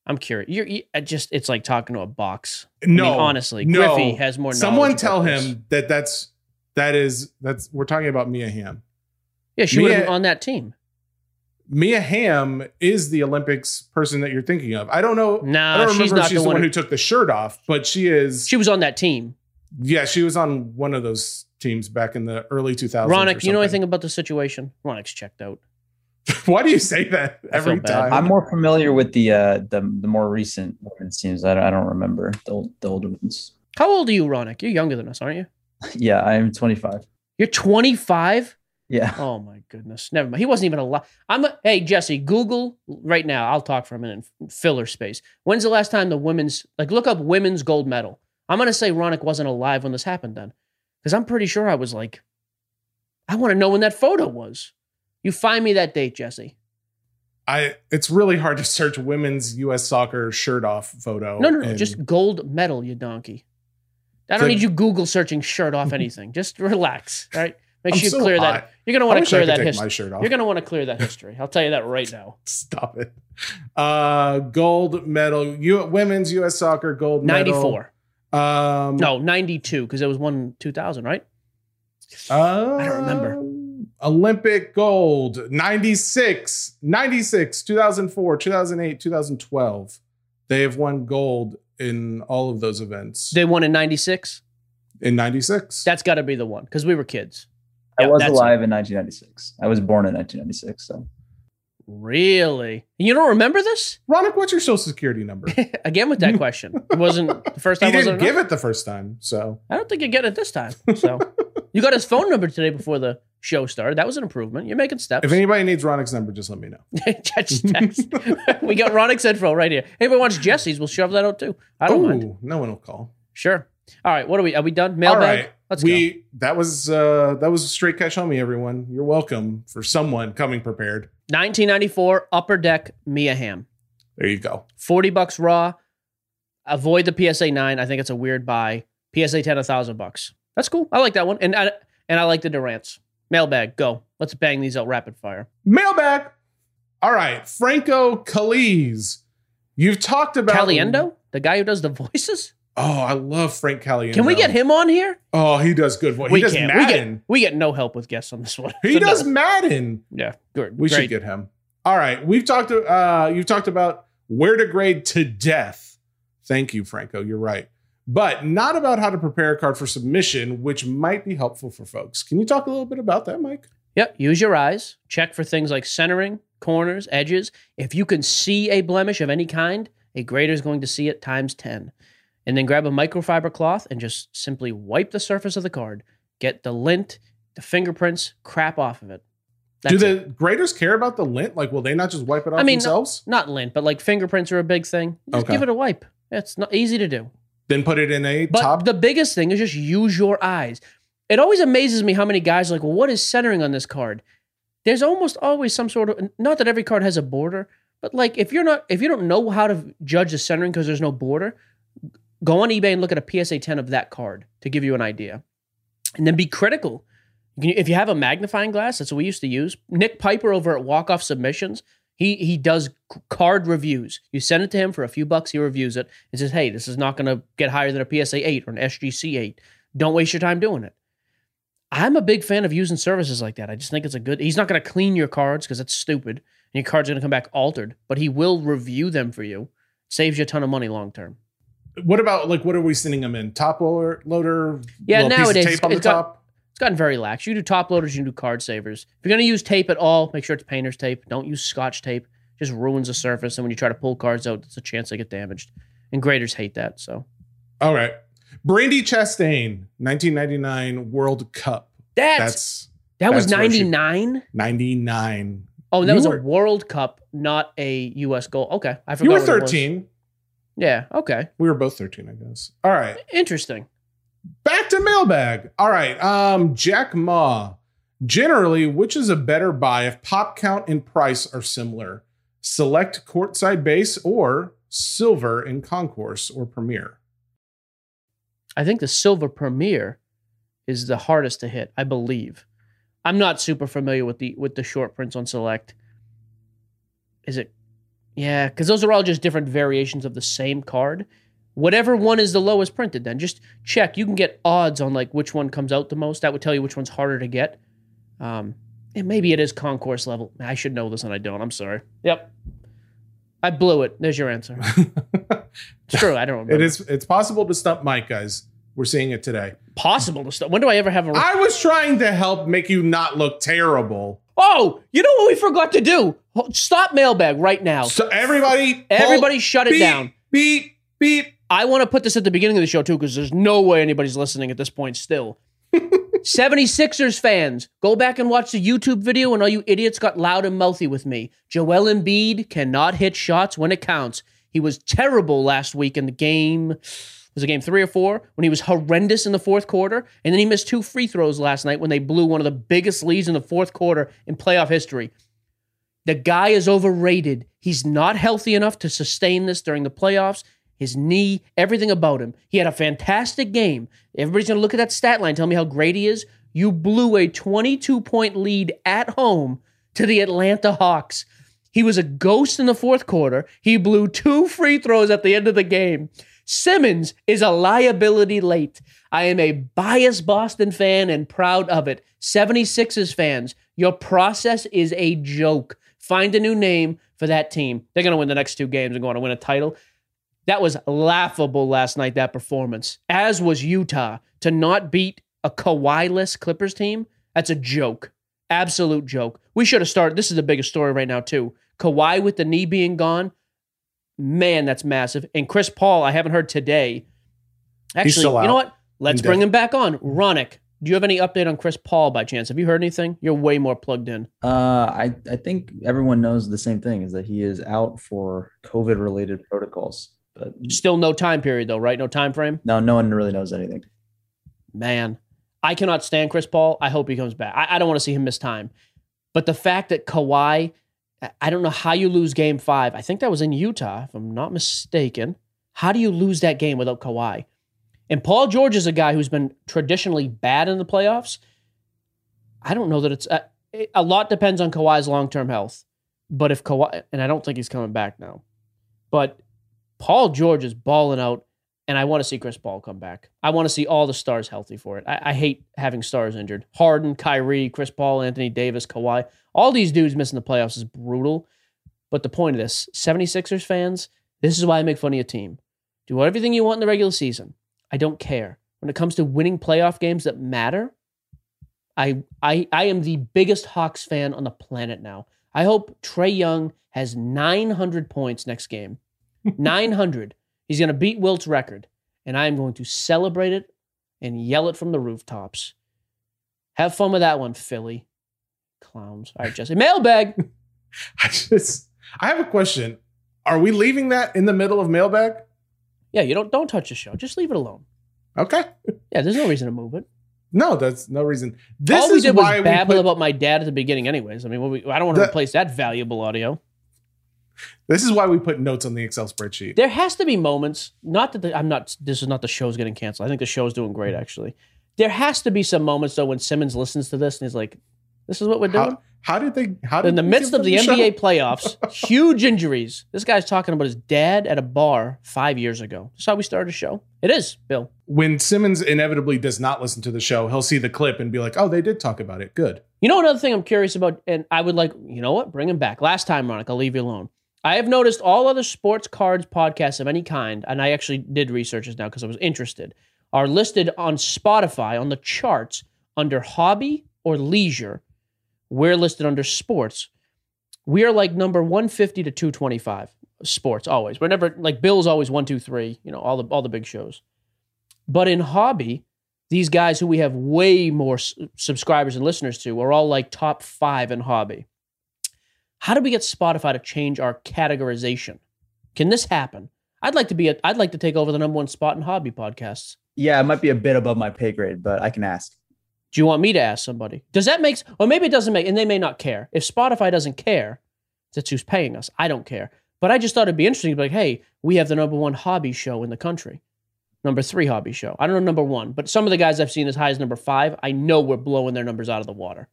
Speaker 3: I'm curious. You're you, I just it's like talking to a box.
Speaker 4: no
Speaker 3: I mean, honestly,
Speaker 4: no.
Speaker 3: Griffey has more.
Speaker 4: someone tell
Speaker 3: about this.
Speaker 4: him that that's that is that's we're talking about mia hamm
Speaker 3: Yeah, she would have
Speaker 4: Mia-
Speaker 3: been on that team.
Speaker 4: mia hamm is the olympics person that you're thinking of i don't know i
Speaker 3: Nah,
Speaker 4: don't
Speaker 3: she's
Speaker 4: remember if
Speaker 3: not
Speaker 4: she's
Speaker 3: the one. Who,
Speaker 4: who took the shirt off but she is
Speaker 3: she was on that team.
Speaker 4: Yeah, she was on one of those teams back in the early 2000s. or
Speaker 3: Ronick, you know anything about the situation? Ronick's checked out.
Speaker 4: Why do you say that every time?
Speaker 5: I'm more familiar with the uh, the the more recent women's teams. I don't, I don't remember the old, the older ones.
Speaker 3: How old are you, Ronick? You're younger than us, aren't you?
Speaker 5: Yeah, I am 25.
Speaker 3: You're 25.
Speaker 5: Yeah.
Speaker 3: Oh my goodness. Never mind. He wasn't even alive. I'm a, hey Jesse, Google right now. I'll talk for a minute. Filler space. When's the last time the women's like look up women's gold medal? I'm gonna say Ronick wasn't alive when this happened then, because I'm pretty sure I was like, I want to know when that photo was. You find me that date, Jesse.
Speaker 4: I it's really hard to search women's US soccer shirt off photo.
Speaker 3: No, no, no. Just gold medal, you donkey. I don't
Speaker 4: The-
Speaker 3: need you Google searching shirt off anything. Just relax. All right. Make
Speaker 4: I'm
Speaker 3: sure you
Speaker 4: so
Speaker 3: clear
Speaker 4: hot.
Speaker 3: that. You're gonna want to clear that history.
Speaker 4: my shirt off.
Speaker 3: You're gonna want to clear that history. I'll tell you that right now.
Speaker 4: Stop it. Uh gold medal. U, women's US soccer gold medal.
Speaker 3: 94.
Speaker 4: Um
Speaker 3: No, 92, because it was one 2000, right?
Speaker 4: uh,
Speaker 3: I don't remember.
Speaker 4: Olympic gold 96, 96, 2004, 2008, 2012. They have won gold in all of those events.
Speaker 3: They won in 96.
Speaker 4: in 96.
Speaker 3: That's got to be the one, because we were kids.
Speaker 5: I
Speaker 3: Yeah,
Speaker 5: was
Speaker 3: that's
Speaker 5: alive in 1996. I was born in 1996. So
Speaker 3: Really? You don't remember this?
Speaker 4: Ronick, what's your social security number?
Speaker 3: Again with that question. It wasn't the first
Speaker 4: he
Speaker 3: time.
Speaker 4: didn't
Speaker 3: wasn't
Speaker 4: give
Speaker 3: enough?
Speaker 4: it the first time, so
Speaker 3: I don't think you get it this time. So you got his phone number today before the show started. That was an improvement. You're making steps.
Speaker 4: if anybody needs Ronick's number, just let me know.
Speaker 3: Just text. we got Ronick's info right here. If anybody wants Jesse's, we'll shove that out too. I don't mind.
Speaker 4: No one will call.
Speaker 3: Sure. All right. What are we? Are we done? Mailbag.
Speaker 4: right,
Speaker 3: Let's go.
Speaker 4: that was uh that was straight cash on me. Everyone, you're welcome for someone coming prepared.
Speaker 3: 1994 Upper Deck Mia Hamm.
Speaker 4: There you go.
Speaker 3: 40 bucks raw. Avoid the PSA 9. I think it's a weird buy. PSA 10 a thousand bucks. That's cool. I like that one. And I and I like the Durants. Mailbag, go. Let's bang these out rapid fire.
Speaker 4: Mailbag. All right, Franco Calise. You've talked about
Speaker 3: Caliendo? The guy who does the voices?
Speaker 4: Oh, I love Frank Caliendo.
Speaker 3: Can we get him on here?
Speaker 4: Oh, he does good voice. He
Speaker 3: we
Speaker 4: does
Speaker 3: can't. We get, we get no help with guests on this one.
Speaker 4: He
Speaker 3: So no.
Speaker 4: does Madden.
Speaker 3: Yeah, good.
Speaker 4: We
Speaker 3: Great.
Speaker 4: should get him. All right, we've talked. Uh, you've talked about where to grade to death. Thank you, Franco. You're right. But not about how to prepare a card for submission, which might be helpful for folks. Can you talk a little bit about that, Mike?
Speaker 3: Yep. Use your eyes. Check for things like centering, corners, edges. If you can see a blemish of any kind, a grader is going to see it times 10. And then grab a microfiber cloth and just simply wipe the surface of the card. Get the lint, the fingerprints, crap off of it.
Speaker 4: Do the
Speaker 3: it.
Speaker 4: graders care about the lint? Like, will they not just wipe it off
Speaker 3: I mean,
Speaker 4: themselves?
Speaker 3: Not lint, but like fingerprints are a big thing. Just
Speaker 4: Okay.
Speaker 3: give it a wipe. It's not easy to do.
Speaker 4: Then put it in a
Speaker 3: But
Speaker 4: top.
Speaker 3: the biggest thing is just use your eyes. It always amazes me how many guys are like, well, what is centering on this card? There's almost always some sort of not that every card has a border, but like if you're not if you don't know how to judge the centering because there's no border, go on eBay and look at a PSA 10 of that card to give you an idea. And then be critical. You can- If you have a magnifying glass, that's what we used to use. Nick Piper over at Walk Off Submissions, he he does card reviews. You send it to him for a few bucks, he reviews it and says, "Hey, this is not going to get higher than a PSA 8 or an SGC 8. Don't waste your time doing it." I'm a big fan of using services like that. I just think it's a good. He's not going to clean your cards because that's stupid, and your cards are going to come back altered. But he will review them for you. Saves you a ton of money long term.
Speaker 4: what about like what are we sending them in? Top loader, loader.
Speaker 3: Yeah,
Speaker 4: little piece of
Speaker 3: nowadays
Speaker 4: tape on the
Speaker 3: it's got-
Speaker 4: top.
Speaker 3: It's gotten very lax. You do top loaders, you can do card savers. If you're going to use tape at all, make sure it's painter's tape. Don't use scotch tape. Just ruins the surface, and when you try to pull cards out, there's a chance they get damaged. And graders hate that. So
Speaker 4: All right. Brandi Chastain, 1999 World Cup.
Speaker 3: that's,
Speaker 4: That's
Speaker 3: that was
Speaker 4: that's where
Speaker 3: 99.
Speaker 4: 99.
Speaker 3: Oh, that
Speaker 4: You
Speaker 3: was
Speaker 4: were-
Speaker 3: a World Cup, not a U.S. goal. Okay, I forgot.
Speaker 4: You were
Speaker 3: what it was.
Speaker 4: 13.
Speaker 3: Yeah. Okay.
Speaker 4: We were both 13, I guess. All right.
Speaker 3: Interesting.
Speaker 4: Back to mailbag. All right. Um, Jack Ma. Generally, which is a better buy if pop count and price are similar? Select courtside base or silver in concourse or premier.
Speaker 3: I think the silver premier is the hardest to hit. I believe. I'm not super familiar with the with the short prints on select. Is it? Yeah, because those are all just different variations of the same card. Whatever one is the lowest printed, then just check. You can get odds on like which one comes out the most. That would tell you which one's harder to get. Um, and maybe it is concourse level. I should know this and I don't. I'm sorry. Yep. I blew it. There's your answer. It's true. I don't remember.
Speaker 4: It is it's possible to stump Mike, guys. We're seeing it today.
Speaker 3: possible to stop. When do I ever have a
Speaker 4: I was trying to help make you not look terrible.
Speaker 3: Oh, you know what we forgot to do? Stop mailbag right now.
Speaker 4: So everybody
Speaker 3: Everybody
Speaker 4: hold-
Speaker 3: shut it
Speaker 4: beep,
Speaker 3: down.
Speaker 4: Beep, beep.
Speaker 3: I want to put this at the beginning of the show too, because there's no way anybody's listening at this point still. 76ers fans, go back and watch the YouTube video when all you idiots got loud and mouthy with me. Joel Embiid cannot hit shots when it counts. He was terrible last week in the game. Was it game three or four? When he was horrendous in the fourth quarter. And then he missed two free throws last night when they blew one of the biggest leads in the fourth quarter in playoff history. The guy is overrated. He's not healthy enough to sustain this during the playoffs. His knee, everything about him. He had a fantastic game. Everybody's going to look at that stat line, tell me how great he is. You blew a 22 point lead at home to the Atlanta Hawks. He was a ghost in the fourth quarter. He blew two free throws at the end of the game. Simmons is a liability late. I am a biased Boston fan and proud of it. 76ers fans, your process is a joke. Find a new name for that team. They're going to win the next two games and go on to win a title. That was laughable last night, that performance, as was Utah. To not beat a Kawhi-less Clippers team, that's a joke. Absolute joke. We should have started. This is the biggest story right now, too. Kawhi with the knee being gone. Man, that's massive. And Chris Paul, I haven't heard today. Actually, you know what? Let's bring him back on. Ronick, do you have any update on Chris Paul by chance? Have you heard anything? You're way more plugged in.
Speaker 5: Uh, I I think everyone knows the same thing is that he is out for COVID related protocols, but
Speaker 3: Still no time period, though, right? No time frame?
Speaker 5: no, no one really knows anything.
Speaker 3: man, I cannot stand Chris Paul. I hope he comes back. I, I don't want to see him miss time. But the fact that Kawhi, I- don't know how you lose game five. I think that was in Utah, if I'm not mistaken. How do you lose that game without Kawhi? And Paul George is a guy who's been traditionally bad in the playoffs. I don't know that it's uh, it- a lot depends on Kawhi's long term health. But if Kawhi, and I don't think he's coming back now, but Paul George is balling out and I want to see Chris Paul come back. I want to see all the stars healthy for it. I, I hate having stars injured. Harden, Kyrie, Chris Paul, Anthony Davis, Kawhi. All these dudes missing the playoffs is brutal. But the point of this 76ers fans, this is why I make fun of your team. Do everything you want in the regular season. I don't care. When it comes to winning playoff games that matter, I I I am the biggest Hawks fan on the planet now. I hope Trae Young has 900 points next game. 900. He's going to beat Wilt's record, and I am going to celebrate it and yell it from the rooftops. Have fun with that one, Philly. Clowns. All right, Jesse. Mailbag.
Speaker 4: I just, I have a question. Are we leaving that in the middle of mailbag?
Speaker 3: Yeah, you don't don't touch the show. Just leave it alone.
Speaker 4: Okay.
Speaker 3: Yeah, there's no reason to move it.
Speaker 4: No, that's no reason. This
Speaker 3: All we
Speaker 4: is
Speaker 3: did
Speaker 4: why
Speaker 3: was babble
Speaker 4: we put,
Speaker 3: about my dad at the beginning, anyways. I mean, we, I don't want to
Speaker 4: The-
Speaker 3: replace that valuable audio.
Speaker 4: This is why we put notes on the Excel spreadsheet.
Speaker 3: There has to be moments. Not that the, I'm not. This is not the show's getting canceled. I think the show's doing great, mm. actually. There has to be some moments though when Simmons listens to this and he's like, "This is what we're doing."
Speaker 4: How, how did they? How did
Speaker 3: In the midst of the
Speaker 4: show?
Speaker 3: NBA playoffs, huge injuries. This guy's talking about his dad at a bar five years ago. That's how we started a show. It is, Bill.
Speaker 4: when Simmons inevitably does not listen to the show, he'll see the clip and be like, "Oh, they did talk about it. Good."
Speaker 3: You know another thing I'm curious about, and I would like, you know what, bring him back. Last time, Monica, I'll leave you alone. I have noticed all other sports cards podcasts of any kind, and I actually did research this now because I was interested, are listed on Spotify on the charts under hobby or leisure. We're listed under sports. We are like number 150 to 225 sports always. We're never like Bill's always one, two, three, you know, all the all the big shows. But in hobby, these guys who we have way more s- subscribers and listeners to are all like top five in hobby. How do we get Spotify to change our categorization? Can this happen? I'd like to be. A, I'd like to take over the number one spot in hobby podcasts.
Speaker 5: Yeah, it might be a bit above my pay grade, but I can ask.
Speaker 3: Do you want me to ask somebody? Does that make? Or maybe it doesn't make, and they may not care. If Spotify doesn't care, that's who's paying us. I don't care. But I just thought it'd be interesting. to be Like, hey, we have the number one hobby show in the country, number three hobby show. I don't know number one, but some of the guys I've seen as high as number five, I know we're blowing their numbers out of the water.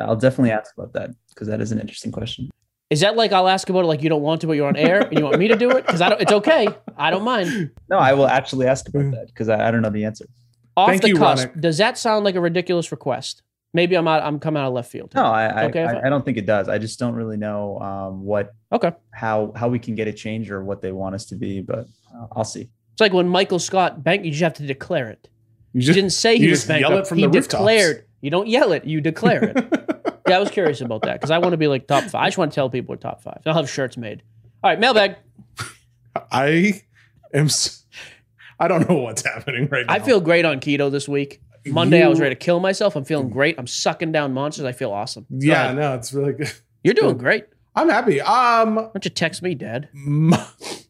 Speaker 5: I'll definitely ask about that because that is an interesting question.
Speaker 3: Is that like I'll ask about it like you don't want to, but you're on air and you want me to do it? Because I don't. It's okay. I don't mind.
Speaker 5: No, I will actually ask about that because I, I don't know the answer.
Speaker 3: Off
Speaker 4: Thank
Speaker 3: the
Speaker 4: you,
Speaker 3: cusp,
Speaker 4: Ronick.
Speaker 3: does that sound like a ridiculous request? Maybe I'm out. I'm coming out of left field.
Speaker 5: No, I I,
Speaker 3: Okay, fine.
Speaker 5: I, I don't think it does. I just don't really know um, what
Speaker 3: Okay.
Speaker 5: how how we can get a change or what they want us to be, but uh, I'll see.
Speaker 3: It's like when Michael Scott bank. You just have to declare it.
Speaker 4: You
Speaker 3: You didn't say he
Speaker 4: you
Speaker 3: was
Speaker 4: just yell it from
Speaker 3: he
Speaker 4: the rooftops.
Speaker 3: declared. You don't yell it. You declare it. yeah, I was curious about that because I want to be like top five. I just want to tell people we're top five. I'll have shirts made. All right, mailbag.
Speaker 4: I am. s- I don't know what's happening right now.
Speaker 3: I feel great on keto this week. Monday, I was ready to kill myself. I'm feeling great. I'm sucking down monsters. I feel awesome. Go
Speaker 4: Yeah,
Speaker 3: ahead.
Speaker 4: no, it's really good.
Speaker 3: You're doing great.
Speaker 4: I'm happy. Um,
Speaker 3: Why don't you text me, Dad?
Speaker 4: M-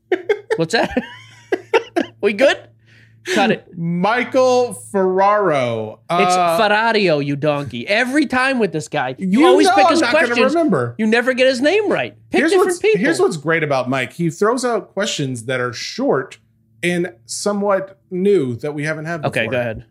Speaker 3: What's that? we good? Cut it.
Speaker 4: Michael Ferraro.
Speaker 3: It's
Speaker 4: Uh,
Speaker 3: Ferrario, you donkey. Every time with this guy, you,
Speaker 4: you
Speaker 3: always pick
Speaker 4: I'm
Speaker 3: his questions.
Speaker 4: remember.
Speaker 3: You never get his name right. Pick
Speaker 4: here's
Speaker 3: different people.
Speaker 4: Here's what's great about Mike. He throws out questions that are short and somewhat new that we haven't had before.
Speaker 3: okay, go ahead.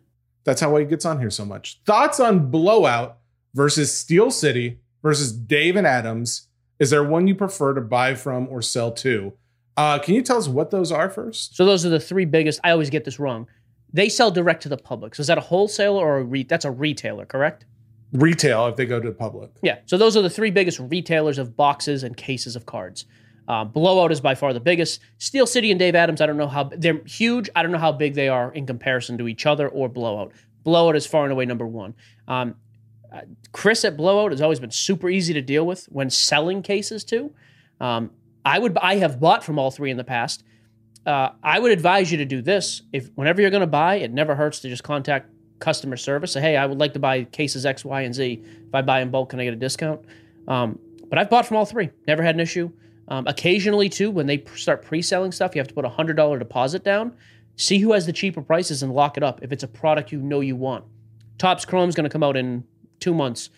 Speaker 4: That's how he gets on here so much. Thoughts on Blowout versus Steel City versus Dave and Adams. Is there one you prefer to buy from or sell to? Uh, can you tell us what those are first?
Speaker 3: So those are the three biggest. I always get this wrong. They sell direct to the public. So is that a wholesaler or a re- that's a retailer, correct?
Speaker 4: Retail, if they go to the public.
Speaker 3: Yeah. So those are the three biggest retailers of boxes and cases of cards. Uh, Blowout is by far the biggest. Steel City and Dave Adams, I don't know how they're huge. I don't know how big they are in comparison to each other or Blowout. Blowout is far and away number one. Um, uh, Chris at Blowout has always been super easy to deal with when selling cases too. Um, I would I have bought from all three in the past. Uh, I would advise you to do this if whenever you're going to buy, it never hurts to just contact customer service. Say, hey, I would like to buy cases X, Y, and Z. If I buy in bulk, can I get a discount? Um, but I've bought from all three. Never had an issue. Um, occasionally, too, when they start pre-selling stuff, you have to put a hundred dollar deposit down. See who has the cheaper prices and lock it up. If it's a product you know you want, Topps Chrome's going to come out in two months,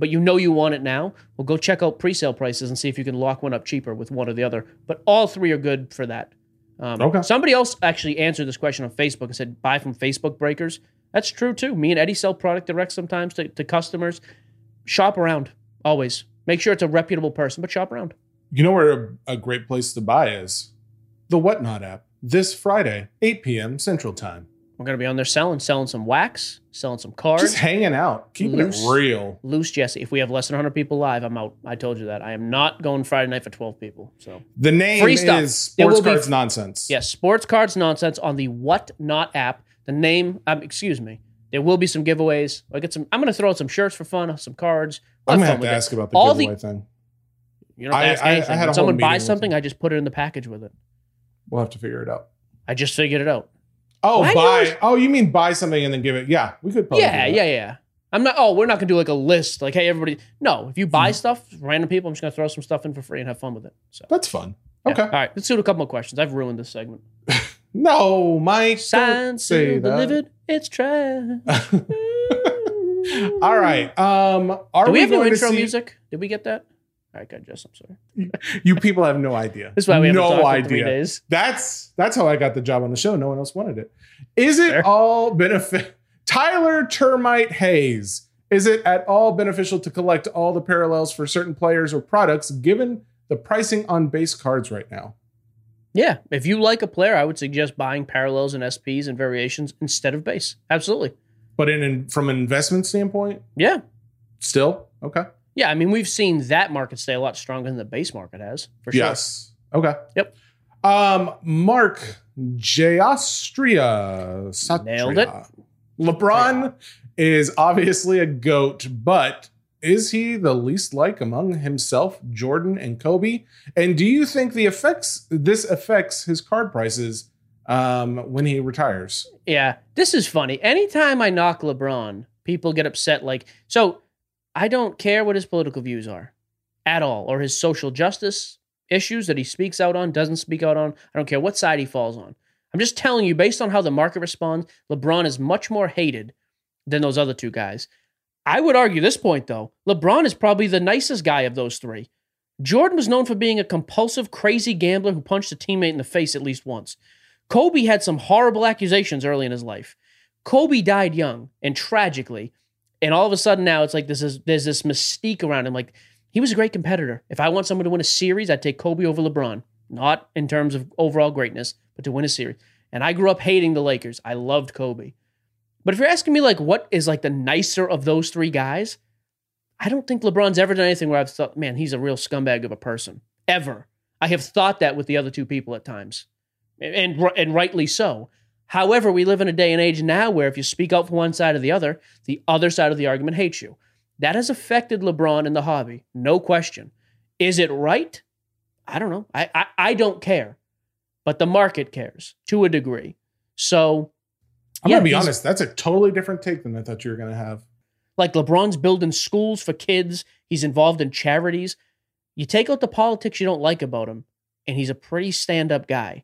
Speaker 3: but you know you want it now. Well, go check out pre-sale prices and see if you can lock one up cheaper with one or the other. But all three are good for that. Um,
Speaker 4: Okay.
Speaker 3: Somebody else actually answered this question on Facebook and said, buy from Facebook breakers. That's true too. Me and Eddie sell product direct sometimes to, to customers. Shop around always. Make sure it's a reputable person, but shop around.
Speaker 4: You know where a, a great place to buy is? The Whatnot app. This Friday, 8 p.m. Central Time.
Speaker 3: We're gonna be on there selling, selling some wax, selling some cards.
Speaker 4: Just hanging out, keeping
Speaker 3: Loose.
Speaker 4: it real.
Speaker 3: Loose Jesse. If we have less than 100 people live, I'm out. I told you that. I am not going Friday night for 12 people. So
Speaker 4: The name
Speaker 3: Free stuff.
Speaker 4: is Sports
Speaker 3: be-
Speaker 4: Cards Nonsense.
Speaker 3: yes, sports cards nonsense on the Whatnot app. The name, um, excuse me. There will be some giveaways. I get some. I'm gonna throw out some shirts for fun, some cards. We'll
Speaker 4: I'm gonna have to
Speaker 3: with it.
Speaker 4: ask about the
Speaker 3: All the-
Speaker 4: giveaway thing.
Speaker 3: You don't have to
Speaker 4: I-
Speaker 3: ask
Speaker 4: I- I had
Speaker 3: someone buys something. I just put it in the package with it.
Speaker 4: We'll have to figure it out.
Speaker 3: I just figured it out.
Speaker 4: Oh, buy. Oh, you mean buy something and then give it? Yeah, we could. Probably
Speaker 3: yeah, yeah, yeah. I'm not. Oh, we're not gonna do like a list. Like, hey, everybody. No, if you buy stuff, random people, I'm just gonna throw some stuff in for free and have fun with it. So.
Speaker 4: That's fun.
Speaker 3: yeah.
Speaker 4: Okay.
Speaker 3: All right. Let's do a couple more questions. I've ruined this segment.
Speaker 4: No, Mike.
Speaker 3: Signed, sealed, delivered. It's trash.
Speaker 4: All right. Um, are
Speaker 3: Do we
Speaker 4: we,
Speaker 3: have new intro
Speaker 4: see?
Speaker 3: music? Did we get that? Right, good, Jess. I'm sorry.
Speaker 4: You people have no idea.
Speaker 3: That's why we haven't
Speaker 4: no idea.
Speaker 3: three days.
Speaker 4: That's that's how I got the job on the show. No one else wanted it. Is it
Speaker 3: Fair.
Speaker 4: all benefit? Tyler Termite Hayes. Is it at all beneficial to collect all the parallels for certain players or products given the pricing on base cards right now?
Speaker 3: Yeah, if you like a player, I would suggest buying parallels and SPs and variations instead of base. Absolutely.
Speaker 4: But in, in from an investment standpoint,
Speaker 3: Yeah.
Speaker 4: still okay.
Speaker 3: Yeah, I mean, we've seen that market stay a lot stronger than the base market has, for sure.
Speaker 4: Yes. Okay.
Speaker 3: Yep.
Speaker 4: Um, Mark Jayastria. Satria.
Speaker 3: Nailed it.
Speaker 4: LeBron is obviously a goat, but is he the least like among himself, Jordan and Kobe? And do you think the effects this affects his card prices um, when he retires?
Speaker 3: Yeah, this is funny. Anytime I knock LeBron, people get upset. Like, so I don't care what his political views are at all, or his social justice issues that he speaks out on, doesn't speak out on. I don't care what side he falls on. I'm just telling you, based on how the market responds, LeBron is much more hated than those other two guys. I would argue this point, though. LeBron is probably the nicest guy of those three. Jordan was known for being a compulsive, crazy gambler who punched a teammate in the face at least once. Kobe had some horrible accusations early in his life. Kobe died young and tragically, and all of a sudden now it's like this is there's this mystique around him. Like he was a great competitor. If I want someone to win a series, I'd take Kobe over LeBron. Not in terms of overall greatness, but to win a series. And I grew up hating the Lakers. I loved Kobe. But if you're asking me like what is like the nicer of those three guys, I don't think LeBron's ever done anything where I've thought, man, he's a real scumbag of a person. Ever. I have thought that with the other two people at times. And and rightly so. However, we live in a day and age now where if you speak out for one side or the other, the other side of the argument hates you. That has affected LeBron in the hobby, no question. Is it right? I don't know. I, I, I don't care, but the market cares to a degree. So,
Speaker 4: I'm
Speaker 3: yeah,
Speaker 4: gonna be honest. That's a totally different take than I thought you were gonna have.
Speaker 3: like LeBron's building schools for kids, he's involved in charities. You take out the politics you don't like about him, and he's a pretty stand-up guy.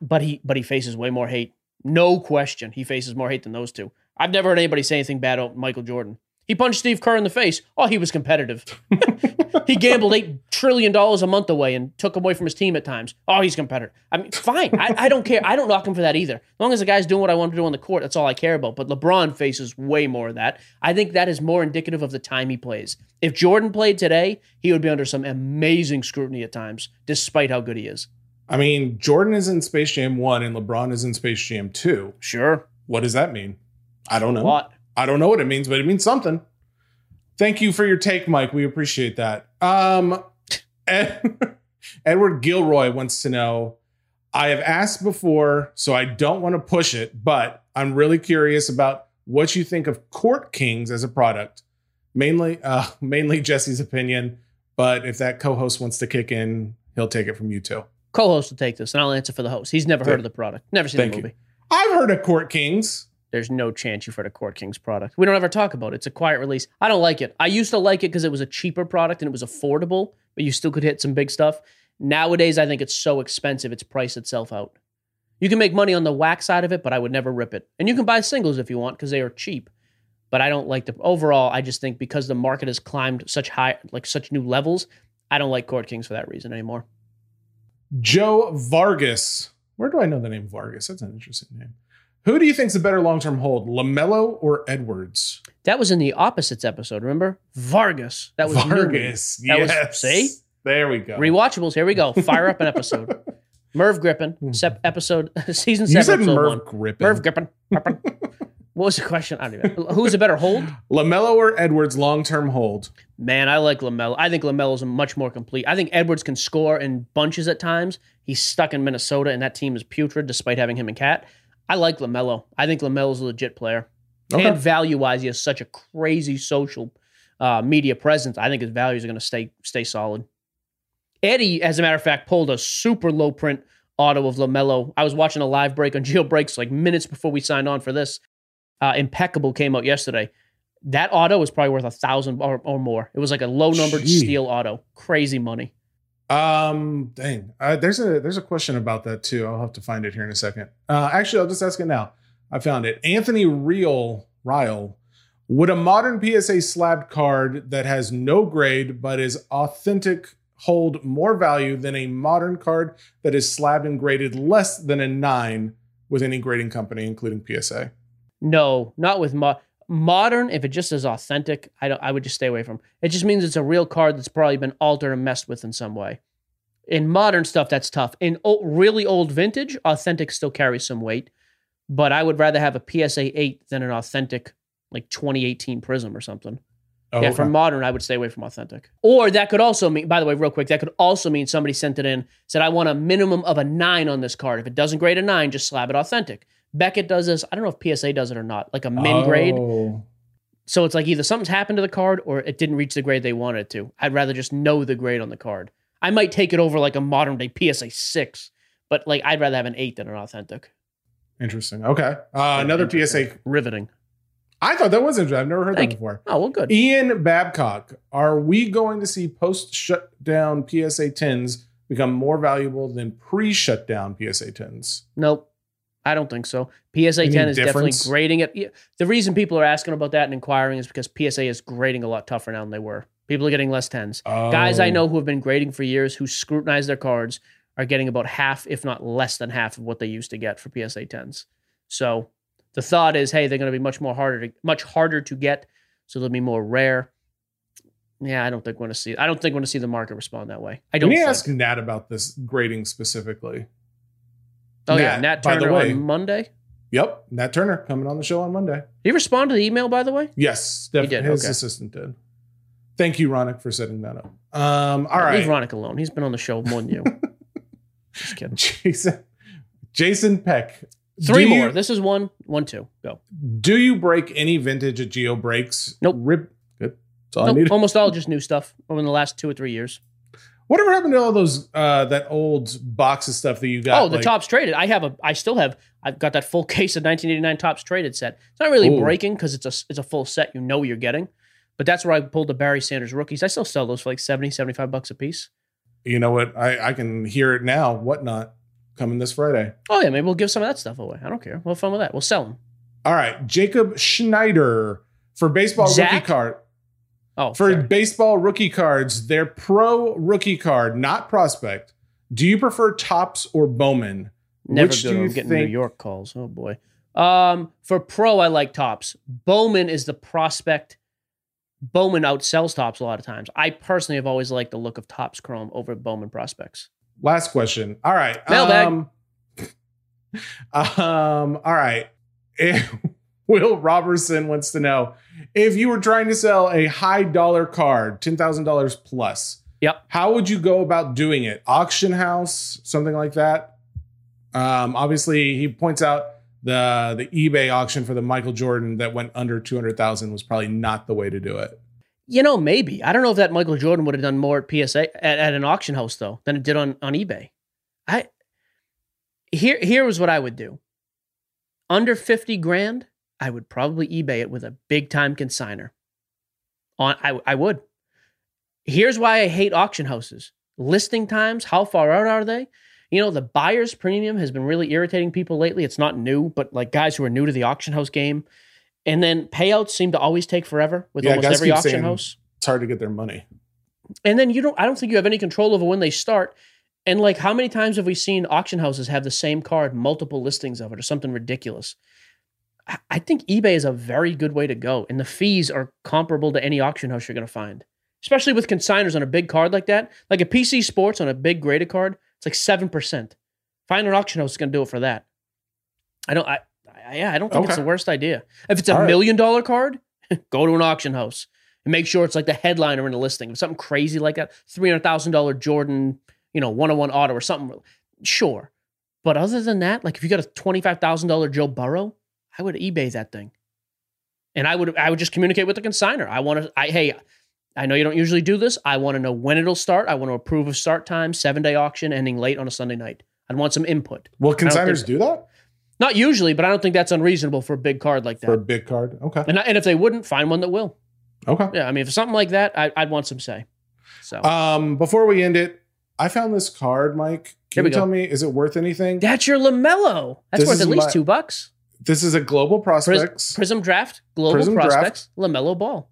Speaker 3: But he but he faces way more hate. No question, he faces more hate than those two. I've never heard anybody say anything bad about Michael Jordan. He punched Steve Kerr in the face. Oh, he was competitive. he gambled eight trillion dollars a month away and took him away from his team at times. Oh, he's competitive. I mean, fine. I, I don't care. I don't knock him for that either. As long as the guy's doing what I want him to do on the court, that's all I care about. But LeBron faces way more of that. I think that is more indicative of the time he plays. If Jordan played today, he would be under some amazing scrutiny at times, despite how good he is.
Speaker 4: I mean, Jordan is in Space Jam 1 and LeBron is in Space Jam 2.
Speaker 3: Sure.
Speaker 4: What does that mean? I don't know.
Speaker 3: What?
Speaker 4: I don't know what it means, but it means something. Thank you for your take, Mike. We appreciate that. Um, Ed- Edward Gilroy wants to know I have asked before, so I don't want to push it, but I'm really curious about what you think of Court Kings as a product. Mainly, uh, mainly Jesse's opinion, but if that co-host wants to kick in, he'll take it from you too.
Speaker 3: Co-host will take this, and I'll answer for the host. He's never heard of the product. Never seen
Speaker 4: Thank
Speaker 3: the
Speaker 4: you.
Speaker 3: movie.
Speaker 4: I've heard of Court Kings.
Speaker 3: There's no chance you've heard of Court King's product. We don't ever talk about it. It's a quiet release. I don't like it. I used to like it because it was a cheaper product and it was affordable, but you still could hit some big stuff. Nowadays, I think it's so expensive, it's priced itself out. You can make money on the wax side of it, but I would never rip it. And you can buy singles if you want because they are cheap. But I don't like the overall. I just think because the market has climbed such high, like such new levels, I don't like Court Kings for that reason anymore.
Speaker 4: Joe Vargas. Where do I know the name Vargas? That's an interesting name. Who do you think's a better long-term hold, LaMelo or Edwards?
Speaker 3: That was in the opposites episode. Remember Vargas? That was Newman.
Speaker 4: Vargas.
Speaker 3: That was-
Speaker 4: yes.
Speaker 3: see?
Speaker 4: There we go.
Speaker 3: Rewatchables. Here we go. Fire up an episode. Merv Griffin, sep- episode season
Speaker 4: Hmm. You
Speaker 3: seven,
Speaker 4: said
Speaker 3: episode
Speaker 4: Merv
Speaker 3: one.
Speaker 4: Griffin.
Speaker 3: Merv Griffin. Griffin. what was the question? I don't even. Who's a better hold?
Speaker 4: LaMelo or Edwards long term hold?
Speaker 3: Man, I like LaMelo. I think LaMelo's a much more complete. I think Edwards can score in bunches at times. He's stuck in Minnesota, and that team is putrid despite having him and KAT. I like LaMelo. I think LaMelo's a legit player.
Speaker 4: Okay.
Speaker 3: And value wise, he has such a crazy social uh, media presence. I think his values are going to stay stay solid. Eddie, as a matter of fact, pulled a super low print auto of LaMelo. I was watching a live break on Gio Breaks like minutes before we signed on for this. Uh, Impeccable came out yesterday. That auto was probably worth a thousand or, or more. It was like a low numbered
Speaker 4: Gee.
Speaker 3: steel auto. Crazy money.
Speaker 4: Um, dang. Uh, there's a there's a question about that too. I'll have to find it here in a second. Uh, actually, I'll just ask it now. I found it. Anthony Real Ryle. Would a modern PSA slabbed card that has no grade but is authentic hold more value than a modern card that is slabbed and graded less than a nine with any grading company, including PSA?
Speaker 3: No, not with mo- modern. If it just is authentic, I don't. I would just stay away from. It just means it's a real card that's probably been altered and messed with in some way. In modern stuff, that's tough. In o- really old vintage, authentic still carries some weight, but I would rather have a PSA eight than an authentic like 2018 Prizm or something.
Speaker 4: Oh,
Speaker 3: yeah,
Speaker 4: okay.
Speaker 3: for modern, I would stay away from authentic. Or that could also mean, by the way, real quick, that could also mean somebody sent it in, said, I want a minimum of a nine on this card. If it doesn't grade a nine, just slab it authentic. Beckett does this. I don't know if PSA does it or not, like a min grade.
Speaker 4: Oh.
Speaker 3: So it's like either something's happened to the card or it didn't reach the grade they wanted it to. I'd rather just know the grade on the card. I might take it over like a modern day PSA six, but like I'd rather have an eight than an authentic.
Speaker 4: Interesting. Okay. Uh, another. PSA.
Speaker 3: Riveting.
Speaker 4: I thought that was interesting. I've never heard
Speaker 3: Thank
Speaker 4: that before.
Speaker 3: Oh well, good.
Speaker 4: Ian Babcock, are we going to see post shutdown PSA 10s become more valuable than pre shutdown PSA 10s?
Speaker 3: Nope. I don't think so. PSA
Speaker 4: Any
Speaker 3: 10 is
Speaker 4: difference?
Speaker 3: definitely grading it. The reason people are asking about that and inquiring is because PSA is grading a lot tougher now than they were. People are getting less 10s. Guys I
Speaker 4: Oh.
Speaker 3: know who have been grading for years, who scrutinize their cards, are getting about half, if not less than half, of what they used to get for PSA 10s. So the thought is, hey, they're going to be much more harder to much harder to get, so they'll be more rare. Yeah, I don't think we're going to see. I don't think we're going to see the market respond that way. I don't.
Speaker 4: Let me
Speaker 3: think.
Speaker 4: ask Nat about this grading specifically.
Speaker 3: Oh yeah,
Speaker 4: Nat,
Speaker 3: Nat
Speaker 4: by the
Speaker 3: Turner
Speaker 4: way-
Speaker 3: on Monday.
Speaker 4: Yep, Nat Turner coming on the show on Monday.
Speaker 3: Did he respond to the email by the way?
Speaker 4: Yes, Steph,
Speaker 3: He did,
Speaker 4: his
Speaker 3: okay.
Speaker 4: assistant did. Thank you, Ronick, for setting that up. Um, all
Speaker 3: Leave Ronick alone. He's been on the show more than you. Just kidding.
Speaker 4: Jason, Jason Peck.
Speaker 3: Three
Speaker 4: do
Speaker 3: more.
Speaker 4: You,
Speaker 3: This is one, one, two. Go.
Speaker 4: do you break any vintage at Gio breaks?
Speaker 3: Nope.
Speaker 4: Rip. Good. That's all
Speaker 3: Nope, almost all just new stuff over the last two or three years.
Speaker 4: Whatever happened to all those uh that old box of stuff that you got?
Speaker 3: oh, the
Speaker 4: like-
Speaker 3: Topps traded. I have a. I still have. I've got that full case of 1989 Topps traded set. It's not really
Speaker 4: Ooh.
Speaker 3: breaking because it's a it's a full set. You know you're getting. But that's where I pulled the Barry Sanders rookies. I still sell those for like 70, 75 bucks a piece.
Speaker 4: You know what? I I can hear it now. Whatnot coming this Friday.
Speaker 3: Oh yeah, maybe we'll give some of that stuff away. I don't care. We'll have fun with that. We'll sell them.
Speaker 4: All right, Jacob Schneider for baseball
Speaker 3: Zach?
Speaker 4: rookie card.
Speaker 3: Oh,
Speaker 4: For
Speaker 3: sorry.
Speaker 4: baseball rookie cards, their pro rookie card, not prospect. Do you prefer Topps or Bowman?
Speaker 3: Never
Speaker 4: Which
Speaker 3: good.
Speaker 4: do
Speaker 3: I'm getting New York calls. Oh boy. Um, for pro, I like Topps. Bowman is the prospect. Bowman outsells Topps a lot of times. I personally have always liked the look of Topps chrome over Bowman prospects.
Speaker 4: Last question. All right.
Speaker 3: Mailbag.
Speaker 4: Um, um, all right. Will Robertson wants to know if you were trying to sell a high dollar card, $10,000 plus.
Speaker 3: Yep.
Speaker 4: How would you go about doing it? Auction house, something like that? Um, obviously, he points out the the eBay auction for the Michael Jordan that went under 200,000 was probably not the way to do it.
Speaker 3: You know, maybe I don't know if that Michael Jordan would have done more at PSA at, at an auction house though than it did on on eBay. I here here was what I would do. Under fifty grand, I would probably eBay it with a big time consigner. On I I would. Here's why I hate auction houses. Listing times, how far out are they? You know, the buyer's premium has been really irritating people lately. It's not new, but like guys who are new to the auction house game. And then payouts seem to always take forever with
Speaker 4: Yeah,
Speaker 3: almost every auction house.
Speaker 4: It's hard to get their money.
Speaker 3: And then you don't I don't think you have any control over when they start. And like how many times have we seen auction houses have the same card, multiple listings of it or something ridiculous? I- think eBay is a very good way to go. And the fees are comparable to any auction house you're gonna find. Especially with consigners on a big card like that. Like a PC Sports on a big graded card, it's like seven percent. Find an auction house is going to do it for that. I don't. I, I yeah. I don't think it's the worst idea. If it's a
Speaker 4: All right.
Speaker 3: million dollar card, go to an auction house and make sure it's like the headliner in the listing. If something crazy like that, three hundred thousand dollar Jordan, you know, one on one auto or something. Sure, but other than that, like if you got a twenty five thousand dollar Joe Burrow, I would eBay that thing, and I would I would just communicate with the consigner. I want to. I hey. I know you don't usually do this. I want to know when it'll start. I want to approve of start time, seven day auction, ending late on a Sunday night. I'd want some input.
Speaker 4: Will consigners do that
Speaker 3: Not usually, but I don't think that's unreasonable for a big card like that.
Speaker 4: for a big card? Okay.
Speaker 3: And, and if they wouldn't, find one that will.
Speaker 4: Okay.
Speaker 3: Yeah, I mean, if it's something like that, I, I'd want some say. So
Speaker 4: Um, before we end it, I found this card, Mike. Can you
Speaker 3: go.
Speaker 4: tell me, is it worth anything?
Speaker 3: that's your LaMelo. That's
Speaker 4: This
Speaker 3: worth at least
Speaker 4: my-
Speaker 3: two bucks.
Speaker 4: This is a global prospects.
Speaker 3: Prizm Draft, Global
Speaker 4: Prizm Draft.
Speaker 3: Prospects, LaMelo Ball.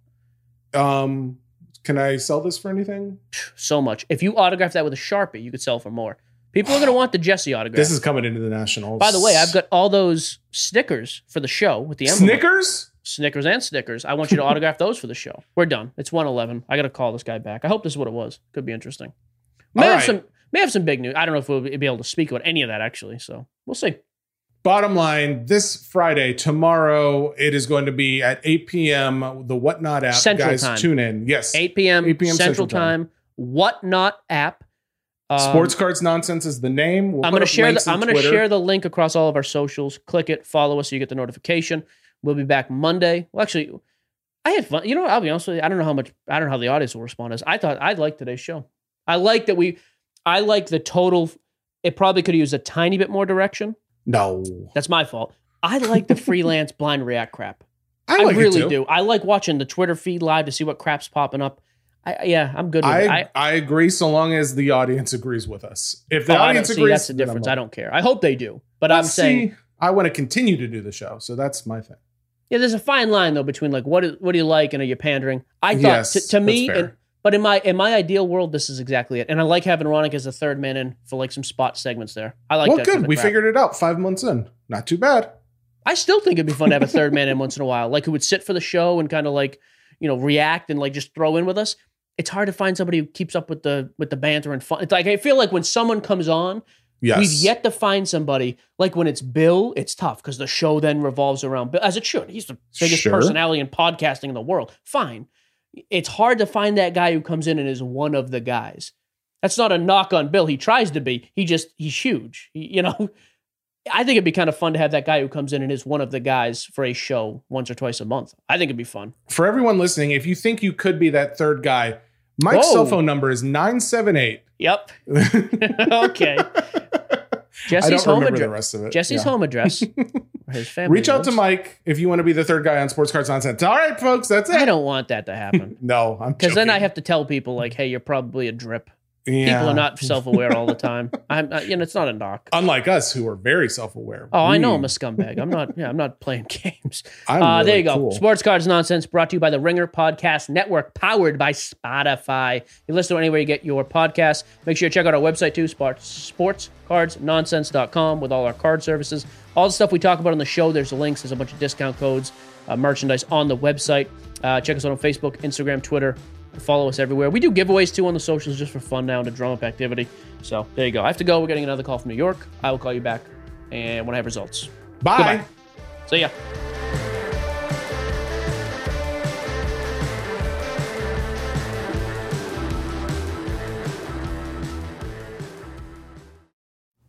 Speaker 4: um, can I sell this for anything?
Speaker 3: So much. If you autograph that with a Sharpie, you could sell for more. People are going to want the Jesse autograph.
Speaker 4: This is coming into the Nationals.
Speaker 3: By the way, I've got all those stickers for the show with the emblem.
Speaker 4: Snickers.
Speaker 3: Snickers and Snickers. I want you to autograph those for the show. We're done. It's 111. I got to call this guy back. I hope this is what it was. Could be interesting. May
Speaker 4: All
Speaker 3: have
Speaker 4: right.
Speaker 3: some may have some big news. I don't know if we'll be able to speak about any of that actually. So we'll see.
Speaker 4: Bottom line, this Friday, tomorrow, it is going to be at 8 p.m. The Whatnot app.
Speaker 3: Central
Speaker 4: Guys,
Speaker 3: time.
Speaker 4: tune in. Yes.
Speaker 3: 8 p.m.
Speaker 4: 8 p.m.
Speaker 3: Central,
Speaker 4: Central
Speaker 3: time.
Speaker 4: Time.
Speaker 3: Whatnot app. Um,
Speaker 4: Sports Cards Nonsense is the name. We'll
Speaker 3: I'm going to share. The, I'm going to share the link across all of our socials. Click it, follow us, so you get the notification. We'll be back Monday. Well, actually, I had fun. You know, I'll be honest with you. I don't know how much. I don't know how the audience will respond. As I thought, I liked today's show. I like that we. I like the total. It probably could have used a tiny bit more direction.
Speaker 4: No.
Speaker 3: That's my fault. I like the freelance blind react crap.
Speaker 4: I,
Speaker 3: I,
Speaker 4: like it
Speaker 3: really do. I like watching the Twitter feed live to see what crap's popping up. I, yeah, I'm good with it.
Speaker 4: I,
Speaker 3: I,
Speaker 4: I agree so long as the audience agrees with us. If the
Speaker 3: oh, I
Speaker 4: audience
Speaker 3: see,
Speaker 4: agrees,
Speaker 3: that's the difference. I don't care. I hope they do, but I'm saying
Speaker 4: see, I want to continue to do the show, so that's my thing.
Speaker 3: Yeah, there's a fine line though between like what is, what do you like and are you pandering? I thought
Speaker 4: Yes,
Speaker 3: to, to me, and, but in my in my ideal world, this is exactly it. And I like having Ronick as a third man in for like some spot segments there. I like
Speaker 4: well,
Speaker 3: that.
Speaker 4: good. We
Speaker 3: crowd.
Speaker 4: figured it out five months in. Not too bad.
Speaker 3: I still think it'd be fun to have a third man in once in a while, like who would sit for the show and kind of like you know react and like just throw in with us. It's hard to find somebody who keeps up with the with the banter and fun. It's like I feel like when someone comes on,
Speaker 4: Yes.
Speaker 3: We've yet to find somebody like when it's Bill, it's tough because the show then revolves around Bill, as it should. He's the biggest
Speaker 4: Sure.
Speaker 3: personality in podcasting in the world. Fine. It's hard to find that guy who comes in and is one of the guys. That's not a knock on Bill. He tries to be. He just he's huge. He- you know, I think it'd be kind of fun to have that guy who comes in and is one of the guys for a show once or twice a month. I think it'd be fun.
Speaker 4: For everyone listening, if you think you could be that third guy, Mike's
Speaker 3: Whoa.
Speaker 4: cell phone number is 978.
Speaker 3: Yep. okay. Jesse's home address.
Speaker 4: rest of it.
Speaker 3: Jesse's
Speaker 4: Yeah.
Speaker 3: home address. His family.
Speaker 4: Reach out to. Mike if you want to be the third guy on Sports Cards Nonsense. All right, folks, that's it.
Speaker 3: I don't want that to happen.
Speaker 4: No, I'm
Speaker 3: Because then I have to tell people like, "Hey, you're probably a drip."
Speaker 4: Yeah.
Speaker 3: People are not self-aware all the time. I'm, uh, you know, it's not a knock.
Speaker 4: unlike us who are very self-aware.
Speaker 3: Oh, I know I'm a scumbag. I'm not. Yeah, I'm not playing games.
Speaker 4: I'm
Speaker 3: Uh, there
Speaker 4: really
Speaker 3: you go.
Speaker 4: cool.
Speaker 3: Sports Cards Nonsense brought to you by the Ringer Podcast Network, powered by Spotify. You listen to anywhere you get your podcasts. Make sure you check out our website too, sports, sportscardsnonsense.com with all our card services. All the stuff we talk about on the show, there's links, there's a bunch of discount codes, uh, merchandise on the website. Uh, check us out on Facebook, Instagram, Twitter. Follow us everywhere. We do giveaways too on the socials just for fun now and to drum up activity. So there you go. I have to go. We're getting another call from New York. I will call you back and when I have results.
Speaker 4: Bye.
Speaker 3: Goodbye. See ya.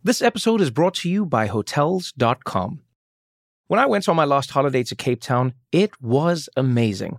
Speaker 6: This episode is brought to you by Hotels.com. When I went on my last holiday to Cape Town, it was amazing.